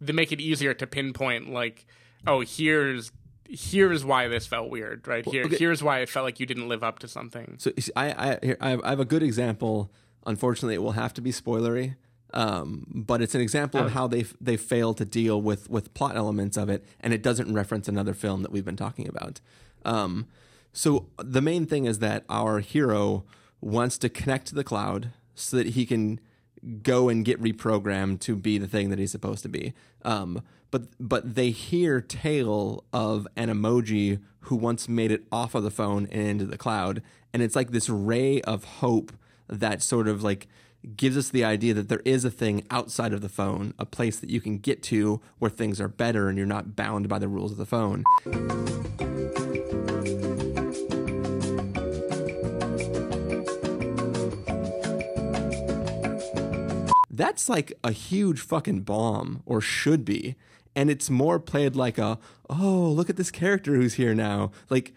they make it easier to pinpoint like, oh, here's here's why this felt weird, right? Here
okay.
here's why it felt like you didn't live up to something.
So I I here, I have- I have a good example. Unfortunately, it will have to be spoilery, um, but it's an example of how they they fail to deal with with plot elements of it, and it doesn't reference another film that we've been talking about. Um, so the main thing is that our hero wants to connect to the cloud so that he can go and get reprogrammed to be the thing that he's supposed to be. Um, but but they hear tale of an emoji who once made it off of the phone and into the cloud, and it's like this ray of hope that sort of like gives us the idea that there is a thing outside of the phone, a place that you can get to where things are better and you're not bound by the rules of the phone. That's like a huge fucking bomb or should be. And it's more played like a oh look at this character who's here now. Like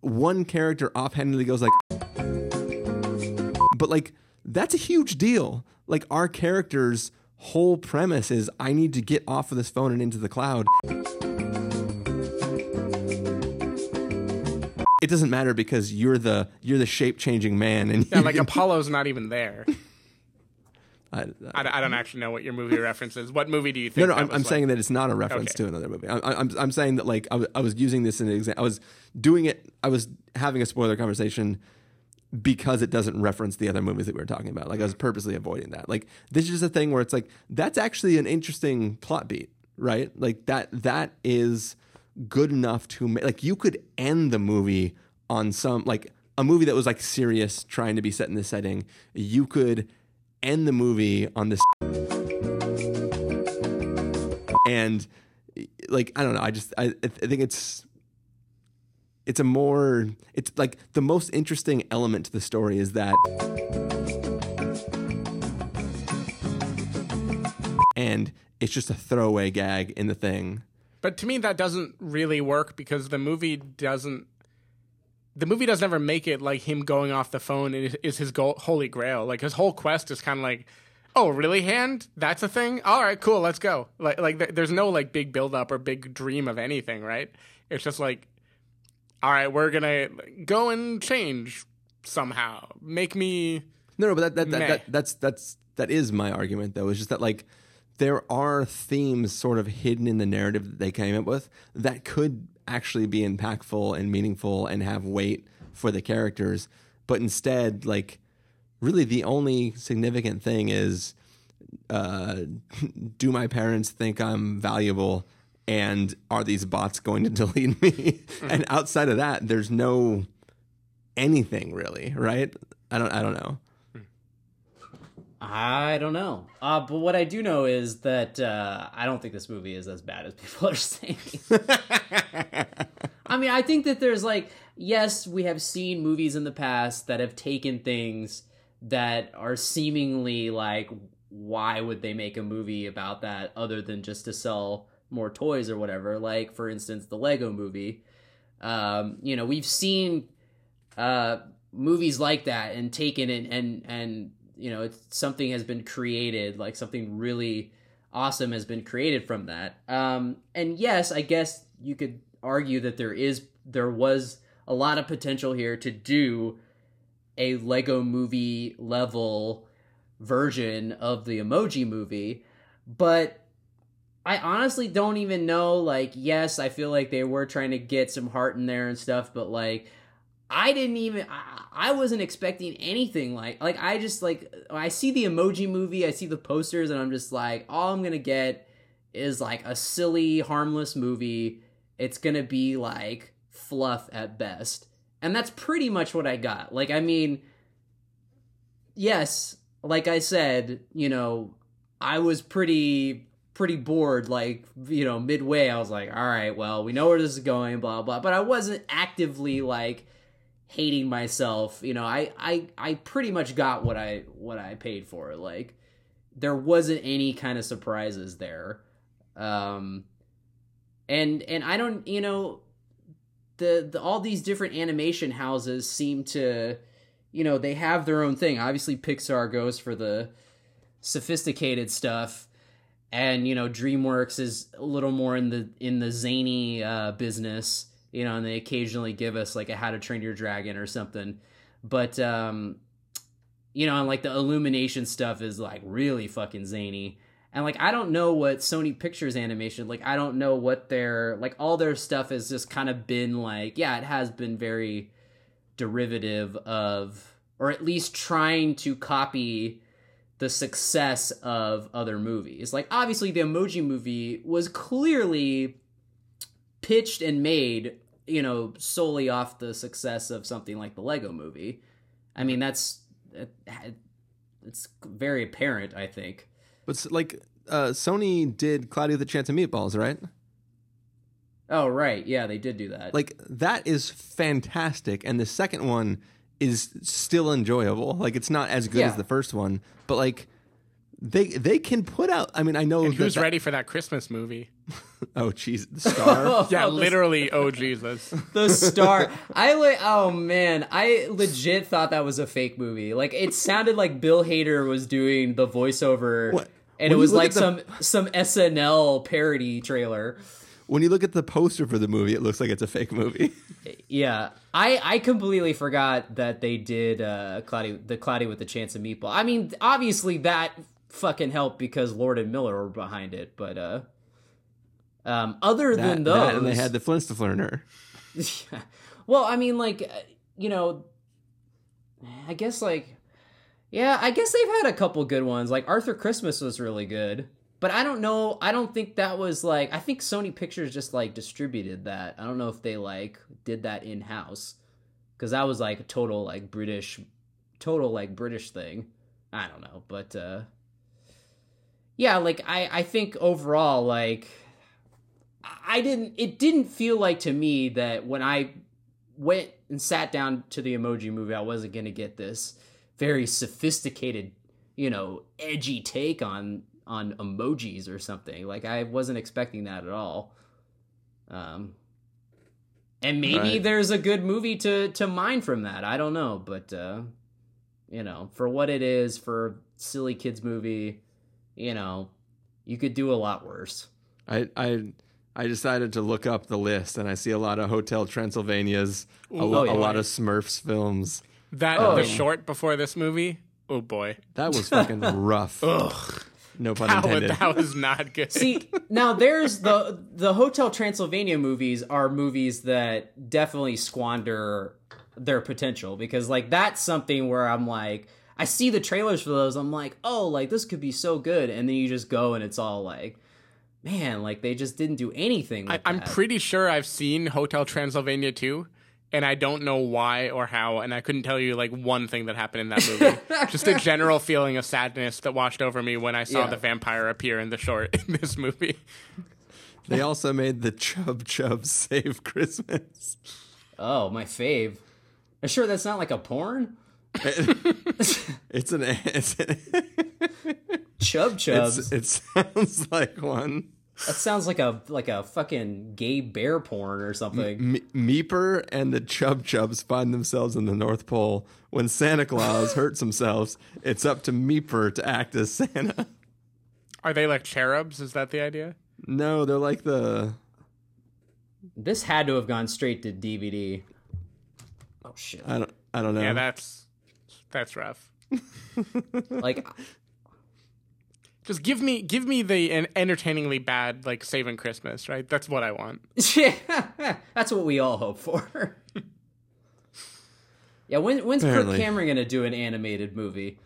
one character offhandedly goes like but like that's a huge deal. Like our character's whole premise is i need to get off of this phone and into the cloud. It doesn't matter because you're the you're the shape changing man and
Yeah, like Apollo's not even there.
I,
I, I don't actually know what your movie reference is. What movie do you think?
No, no, I'm, I'm
like?
saying that it's not a reference
Okay.
to another movie. I, I, I'm, I'm saying that like I, w- I was using this in an example. I was doing it. I was having a spoiler conversation because it doesn't reference the other movies that we were talking about. Like I was purposely avoiding that. Like this is just a thing where it's like that's actually an interesting plot beat, right? Like that that is good enough to make. Like you could end the movie on some like a movie that was like serious, trying to be set in this setting. You could end the movie on this and like I don't know. I just I, I think it's it's a more it's like the most interesting element to the story is that and it's just a throwaway gag in the thing.
But to me, that doesn't really work because the movie doesn't. The movie doesn't ever make it like him going off the phone is, is his goal, holy grail. Like his whole quest is kind of like, oh, really, hand? That's a thing. All right, cool, let's go. Like, like th- there's no like big build up or big dream of anything, right? It's just like, all right, we're gonna go and change somehow. Make me
No, no, but that that, that, that that's that's that is my argument though. It's just that like there are themes sort of hidden in the narrative that they came up with that could actually be impactful and meaningful and have weight for the characters, but instead like really the only significant thing is uh, do my parents think I'm valuable and are these bots going to delete me? and outside of that, there's no anything really, right? I don't I don't know.
I don't know. Uh, but what I do know is that uh, I don't think this movie is as bad as people are saying. I mean, I think that there's like, yes, we have seen movies in the past that have taken things that are seemingly like, why would they make a movie about that other than just to sell more toys or whatever? Like, for instance, the Lego movie. Um, you know, we've seen uh, movies like that and taken it and and you know it's, something has been created, like something really awesome has been created from that. Um, and yes, I guess you could argue that there is there was a lot of potential here to do a Lego movie level version of the emoji movie, but I honestly don't even know like yes, I feel like they were trying to get some heart in there and stuff, but like I didn't even I wasn't expecting anything like like I just like I see the emoji movie, I see the posters and I'm just like all I'm going to get is like a silly harmless movie. It's going to be like fluff at best. And that's pretty much what I got. Like I mean yes, like I said, you know, I was pretty pretty bored like you know midway i was like all right well we know where this is going blah blah but i wasn't actively like hating myself you know i i i pretty much got what i what i paid for like there wasn't any kind of surprises there um and and i don't you know the, the all these different animation houses seem to you know they have their own thing. Obviously pixar goes for the sophisticated stuff and you know dreamworks is a little more in the in the zany uh, business you know and they occasionally give us like a how to train your dragon or something. But um you know and like the illumination stuff is like really fucking zany. And like i don't know what sony pictures animation like i don't know what their like all their stuff has just kind of been like. Yeah it has been very derivative of or at least trying to copy the success of other movies. Like obviously the Emoji movie was clearly pitched and made, you know, solely off the success of something like the Lego movie. I mean, that's it's very apparent, I think.
But like uh, Sony did Cloudy with a Chance of Meatballs, right?
Oh right, yeah, they did do that.
Like that is fantastic, and the second one is still enjoyable. Like it's not as good
Yeah.
as the first one, but like they they can put out. I mean, I know
And who's
that-
ready for that Christmas movie?
Oh, Jesus. the star.
yeah, literally. Oh Jesus.
the star. I like. Oh man, I legit thought that was a fake movie. Like it sounded like Bill Hader was doing the voiceover,
What?
and
When
it was like
the-
some some SNL parody trailer.
when you look at the poster for the movie, it looks like it's a fake movie.
Yeah, I I completely forgot that they did uh Cloudy the Cloudy with the Chance of Meatball. I mean, obviously that fucking helped because Lord and Miller were behind it, but uh um other
That-
than those
that, and they had the Flintstone
well, I mean, like, uh, you know, I guess, like, yeah, I guess they've had a couple good ones. Like, Arthur Christmas was really good. But I don't know. I don't think that was like. I think Sony Pictures just like distributed that. I don't know if they like did that in house because that was like a total like British, total like British thing. I don't know, but uh yeah, like I I think overall like I didn't it didn't feel like to me that when I went and sat down to the emoji movie I wasn't going to get this very sophisticated, you know, edgy take on on emojis or something. Like I wasn't expecting that at all. Um and maybe
Right.
there's a good movie to to mine from that. I don't know, but uh you know, for what it is for a silly kids movie, you know, you could do a lot worse.
I I I decided to look up the list, and I see a lot of Hotel Transylvanias, a,
Ooh,
lo-
oh,
a lot of Smurfs films.
That
Oh.
the short before this movie. Oh boy.
That was fucking rough.
Ugh.
No pun
That was,
intended.
that was not good.
See, now there's the the Hotel Transylvania movies are movies that definitely squander their potential because like that's something where I'm like I see the trailers for those I'm like, "Oh, like this could be so good." And then you just go and it's all like man, like they just didn't do anything
I,
with
I'm
that.
pretty sure I've seen Hotel Transylvania 2, and I don't know why or how, and I couldn't tell you like one thing that happened in that movie. Just a general feeling of sadness that washed over me when I saw
Yeah.
the vampire appear in the short in this movie.
They also made the Chub Chub Save Christmas.
Oh, my fave. Sure that's not like a porn?
It's an it's an,
Chub
it's,
Chubs.
it sounds like one.
That sounds like a like a fucking gay bear porn or something.
M- Meeper and the Chub Chubs find themselves in the North Pole. When Santa Claus hurts himself, it's up to Meeper to act as Santa.
Are they like cherubs? Is that the idea?
No, they're like the.
This had to have gone straight to DVD. Oh shit!
I don't. I don't know.
Yeah, that's that's rough.
like,
just give me give me the an entertainingly bad like Saving Christmas, right? That's what I want.
yeah, that's what we all hope for. yeah, when, when's
Apparently.
Kirk Cameron gonna do an animated movie?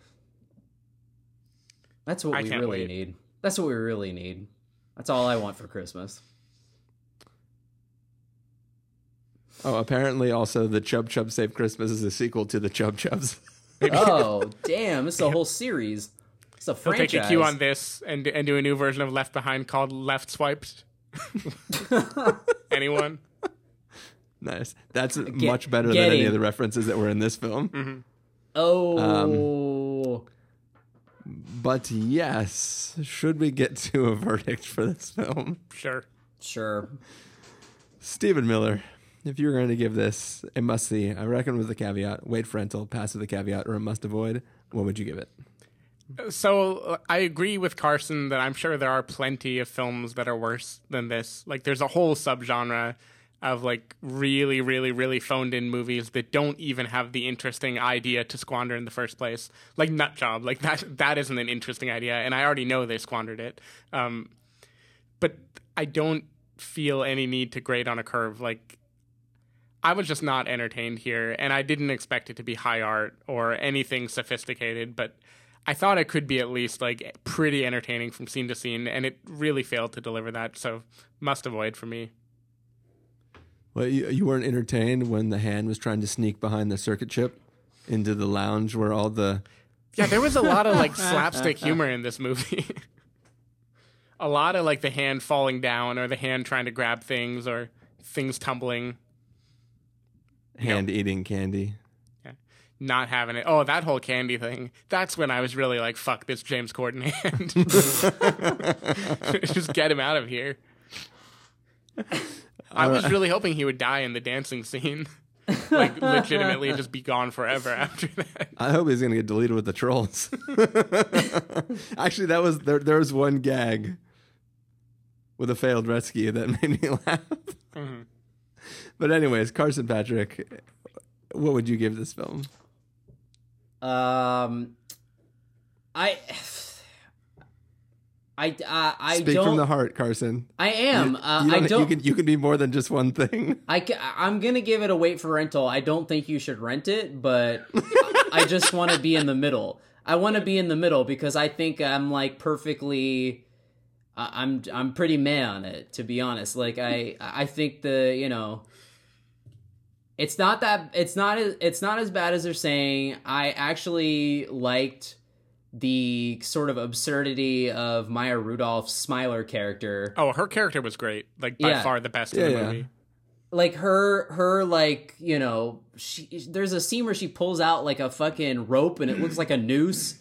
That's what
I
we really
wait.
need. That's what we really need. That's all I want for Christmas.
Oh, apparently, also the Chub Chub Save Christmas is a sequel to the Chub Chubs.
Oh, damn! It's a whole series. It's a
He'll
franchise.
take a cue on this and and do a new version of Left Behind called Left Swiped. Anyone?
nice. That's
Get-
much better than any
him.
of the references that were in this film.
Mm-hmm.
Oh,
But yes, should we get to a verdict for this film?
Sure.
sure.
Stephen Miller, if you were going to give this a must see, I reckon with the caveat, wait for rental, pass with the caveat, or a must avoid, what would you give it?
So uh, I agree with Carson that I'm sure there are plenty of films that are worse than this. Like there's a whole subgenre of like really, really, really phoned in movies that don't even have the interesting idea to squander in the first place. Like Nut Job, like that that isn't an interesting idea, and I already know they squandered it. Um, but I don't feel any need to grade on a curve. Like I was just not entertained here, and I didn't expect it to be high art or anything sophisticated, but I thought it could be at least like pretty entertaining from scene to scene, and it really failed to deliver that. So must avoid for me.
Well, you, you weren't entertained when the hand was trying to sneak behind the circuit chip into the lounge where all the.
Yeah, there was a lot of like slapstick humor in this movie. a lot of like the hand falling down or the hand trying to grab things or things tumbling.
Hand eating candy. Yeah.
Not having it. Oh, that whole candy thing. That's when I was really like, fuck this James Corden hand. Just get him out of here. I was really hoping he would die in the dancing scene. like legitimately just be gone forever after that.
I hope he's going to get deleted with the trolls. Actually, that was there. There was one gag with a failed rescue that made me laugh.
Mhm.
But anyways, Carson Patrick, what would you give this film?
Um, I, I, uh, I
Speak from the heart, Carson.
I am.
You,
uh,
you
I don't.
can you can be more than just one thing.
I I'm gonna give it a wait for rental. I don't think you should rent it, but I just want to be in the middle. I want to be in the middle because I think I'm like perfectly. I- I'm I'm pretty meh on it to be honest. Like I I think the you know. It's not that it's not as it's not as bad as they're saying. I actually liked the sort of absurdity of Maya Rudolph's Smiler character.
Oh, her character was great. Like by
Yeah.
far the best
Yeah,
in the
yeah.
movie.
like her her like you know she there's a scene where she pulls out like a fucking rope and it looks like a noose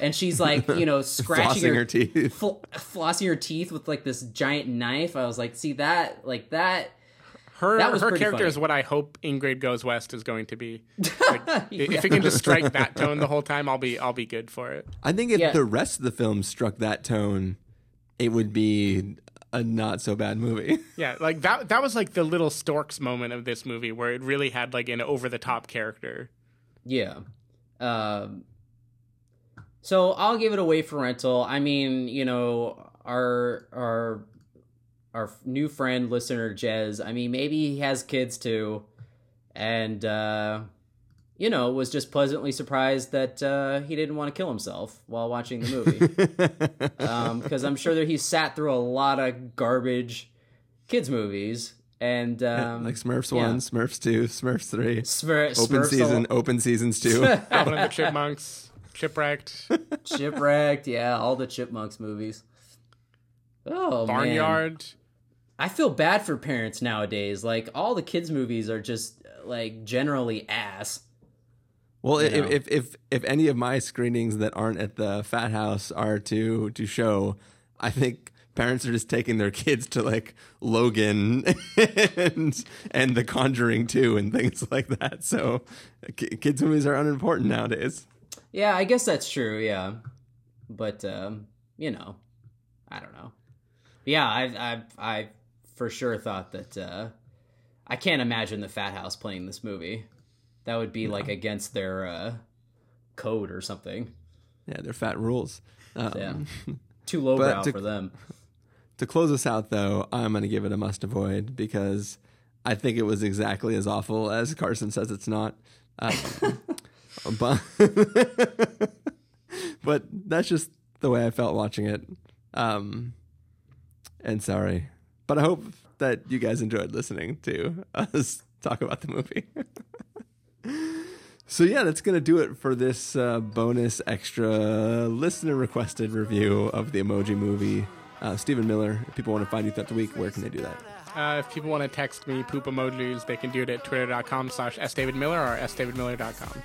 and she's like you know scratching
Flossing her teeth.
fl- flossing her teeth with like this giant knife i was like see that like that
Her
That was
her character
funny.
is what I hope Ingrid Goes West is going to be. Like, If it can just strike that tone the whole time, I'll be I'll be good for it.
I think if
Yeah.
the rest of the film struck that tone, it would be a not so bad movie.
Yeah, like that that was like the little storks moment of this movie where it really had like an over the top character.
yeah um so i'll give it away for rental i mean you know our our our new friend listener jez i mean maybe he has kids too and uh you know was just pleasantly surprised that uh he didn't want to kill himself while watching the movie um because i'm sure that he sat through a lot of garbage kids movies and um
like Smurfs
yeah.
one, Smurfs two, Smurfs three.
Smur-
open
Smurfs
season,
all-
open seasons two.
Alvin and the Chipmunks, Shipwrecked,
Shipwrecked, yeah, all the Chipmunks movies. Oh, man.
Barnyard.
I feel bad for parents nowadays. Like all the kids' movies are just like generally ass.
Well, if,
know.
if if if any of my screenings that aren't at the Fat House are to to show, I think parents are just taking their kids to like Logan and and The Conjuring 2 and things like that. So kids movies are unimportant nowadays.
Yeah, I guess that's true. Yeah, but um, you know, I don't know. Yeah, I I I for sure thought that uh, I can't imagine the Fat House playing this movie. That would be like against their uh, code or something.
Yeah, they're fat rules. Um,
Yeah, too lowbrow
to-
for them.
To close us out, though, I'm going to give it a must avoid because I think it was exactly as awful as Carson says it's not. Um, but, but that's just the way I felt watching it. Um, and sorry. But I hope that you guys enjoyed listening to us talk about the movie. So yeah, that's gonna do it for this uh, bonus extra listener requested review of the Emoji Movie. Uh, Stephen Miller. If people want to find you throughout the week, where can they do that?
Uh, if people want to text me poop emojis, they can do it at twitter.com slash sdavidmiller or sdavidmiller.com.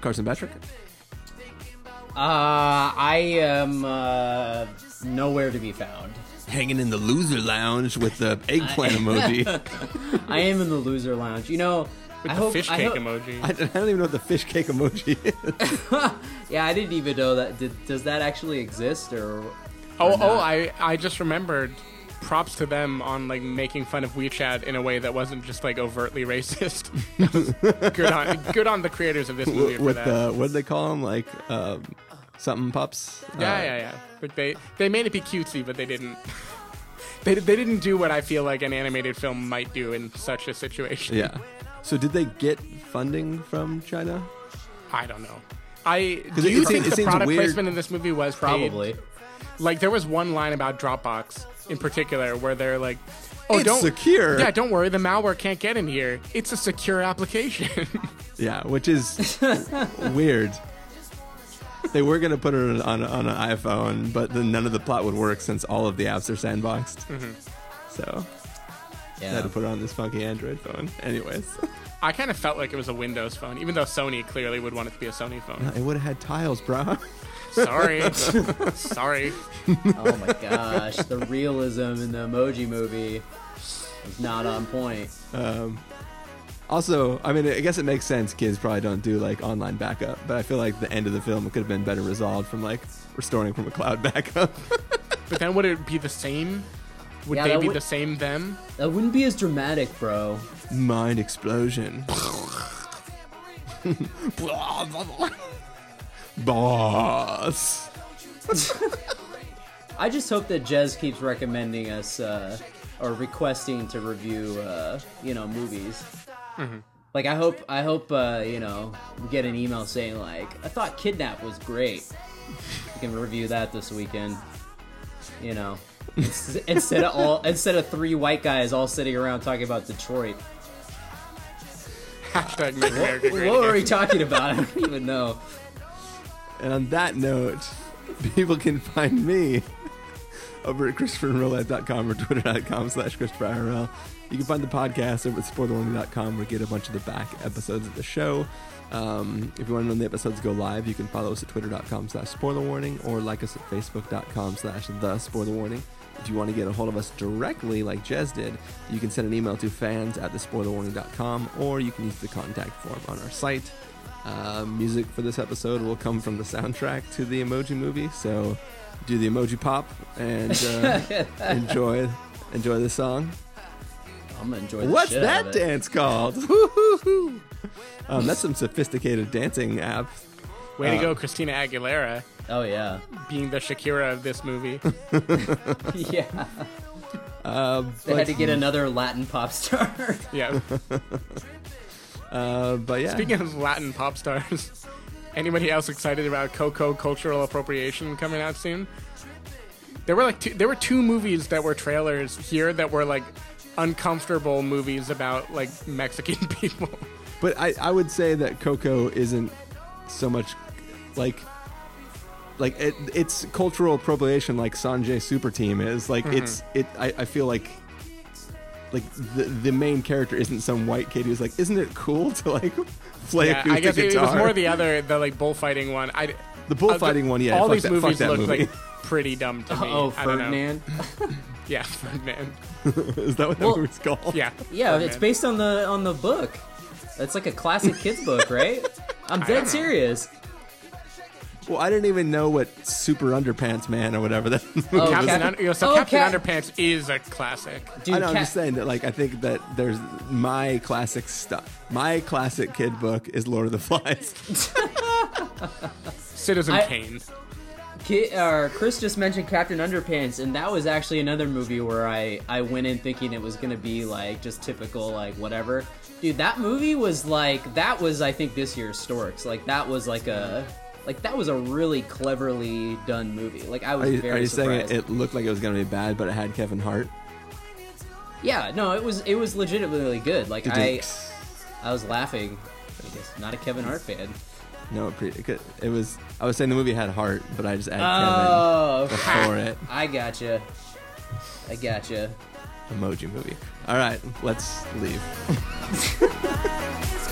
Carson Patrick.
Uh, I am uh, nowhere to be found.
Hanging in the loser lounge with the eggplant emoji.
I am in the loser lounge. You know,
With
I
the
hope,
fish
I hope-
emoji.
I, I don't even know what the fish cake emoji is.
Yeah, I didn't even know that. Did, does that actually exist or?
Oh,
or
oh!
not?
I I just remembered. Props to them on like making fun of WeChat in a way that wasn't just like overtly racist. good on good on the creators of this movie for
with
that.
the what do they call them? Like um, something pups.
yeah,
Uh,
yeah, yeah. But they they made it be cutesy, but they didn't. They, they didn't do what I feel like an animated film might do in such a situation.
Yeah. So did they get funding from China?
I don't know. I do you
it
think
seems- it
the
seems
product
weird-
placement in this movie was paid?
Probably.
Like there was one line about Dropbox in particular where they're like, "Oh,
It's
don't
secure."
Yeah, don't worry, the malware can't get in here. It's a secure application."
Yeah, which is weird. They were gonna put it on on an iPhone, but then none of the plot would work since all of the apps are sandboxed.
Mhm.
So they
Yeah.
had to put it on this funky Android phone. Anyways,
I kind of felt like it was a Windows phone, even though Sony clearly would want it to be a Sony phone.
it would have had tiles, bro.
Sorry, sorry.
Oh my gosh, the realism in the emoji movie is not on point.
Um, also, I mean, I guess it makes sense. Kids probably don't do like online backup, but I feel like the end of the film could have been better resolved from like restoring from a cloud backup.
But then would it be the same? Would
Yeah,
they be
would-
the same them?
That wouldn't be as dramatic, bro.
Mind explosion. Boss.
I just hope that Jez keeps recommending us uh, or requesting to review, uh, you know, movies.
Mhm.
Like I hope, I hope, uh, you know, we get an email saying like, "I thought Kidnap was great." We can review that this weekend. You know, instead of all, instead of three white guys all sitting around talking about Detroit.
Hashtag make
What, what were we talking about? I don't even know.
And on that note, people can find me over at ChristopherRoulette.com or Twitter.com slash ChristopherIRL. You can find the podcast over at SpoilerWarning.com where you get a bunch of the back episodes of the show. Um, if you want to know when the episodes go live, you can follow us at Twitter.com slash SpoilerWarning or like us at Facebook.com slash The Spoiler Warning. If you want to get a hold of us directly, like Jez did, you can send an email to fans at thespoilerwarning.com or you can use the contact form on our site. Uh, music for this episode will come from the soundtrack to the Emoji Movie, so do the emoji pop and uh, enjoy enjoy the song.
I'm gonna enjoy. The
What's
shit out of
that
it.
dance called? Um, that's some sophisticated dancing app.
Way to
Uh,
go, Christina Aguilera.
Oh yeah,
being the Shakira of this movie.
yeah.
Uh,
They had to get another Latin pop star.
Yeah.
Uh, but yeah.
Speaking of Latin pop stars, anybody else excited about Coco cultural appropriation coming out soon? There were like two, there were two movies that were trailers here that were like uncomfortable movies about like Mexican people.
But I, I would say that Coco isn't so much like like it, it's cultural appropriation like Sanjay Super Team is. Like
Mhm.
it's it I, I feel like like the the main character isn't some white kid who's like, isn't it cool to like play
yeah,
acoustic
I guess it, it was more the other the like bullfighting one. I
The bullfighting one, yeah,
All these
that- fuck
movies look
movie.
like pretty dumb to me.
Oh,
I don't know.
Ferdinand.
Yeah, Ferdinand.
Is that what that
Well-
movie's called?
Yeah.
Yeah, it's based on the on the book. It's like a classic kids book, right? I'm
don't know.
dead serious.
Well, I didn't even know what Super Underpants Man or whatever that movie
Oh,
was.
Captain, Under- you know, so
oh,
Captain
Cap-
Underpants is a classic.
Dude,
I know. I'm just saying that, like, I think that there's my classic stuff. My classic kid book is Lord of the Flies.
Citizen
I-
Kane.
Ki- uh, Chris just mentioned Captain Underpants, and that was actually another movie where I I went in thinking it was gonna be like just typical like whatever. Dude, that movie was like that was I think this year's Storks. Like that was like a like that was a really cleverly done movie. Like I
Are
was
you,
very
are you saying it, it looked like it was going to be bad, but it had Kevin Hart?
Yeah, no, it was it was legitimately good. Like I I was laughing. I guess not a Kevin Hart fan.
No, it, pre- it, could- it was. I was saying the movie had heart, but I just added
Oh,
Kevin before it.
I gotcha. I gotcha.
Emoji movie. All right, let's leave.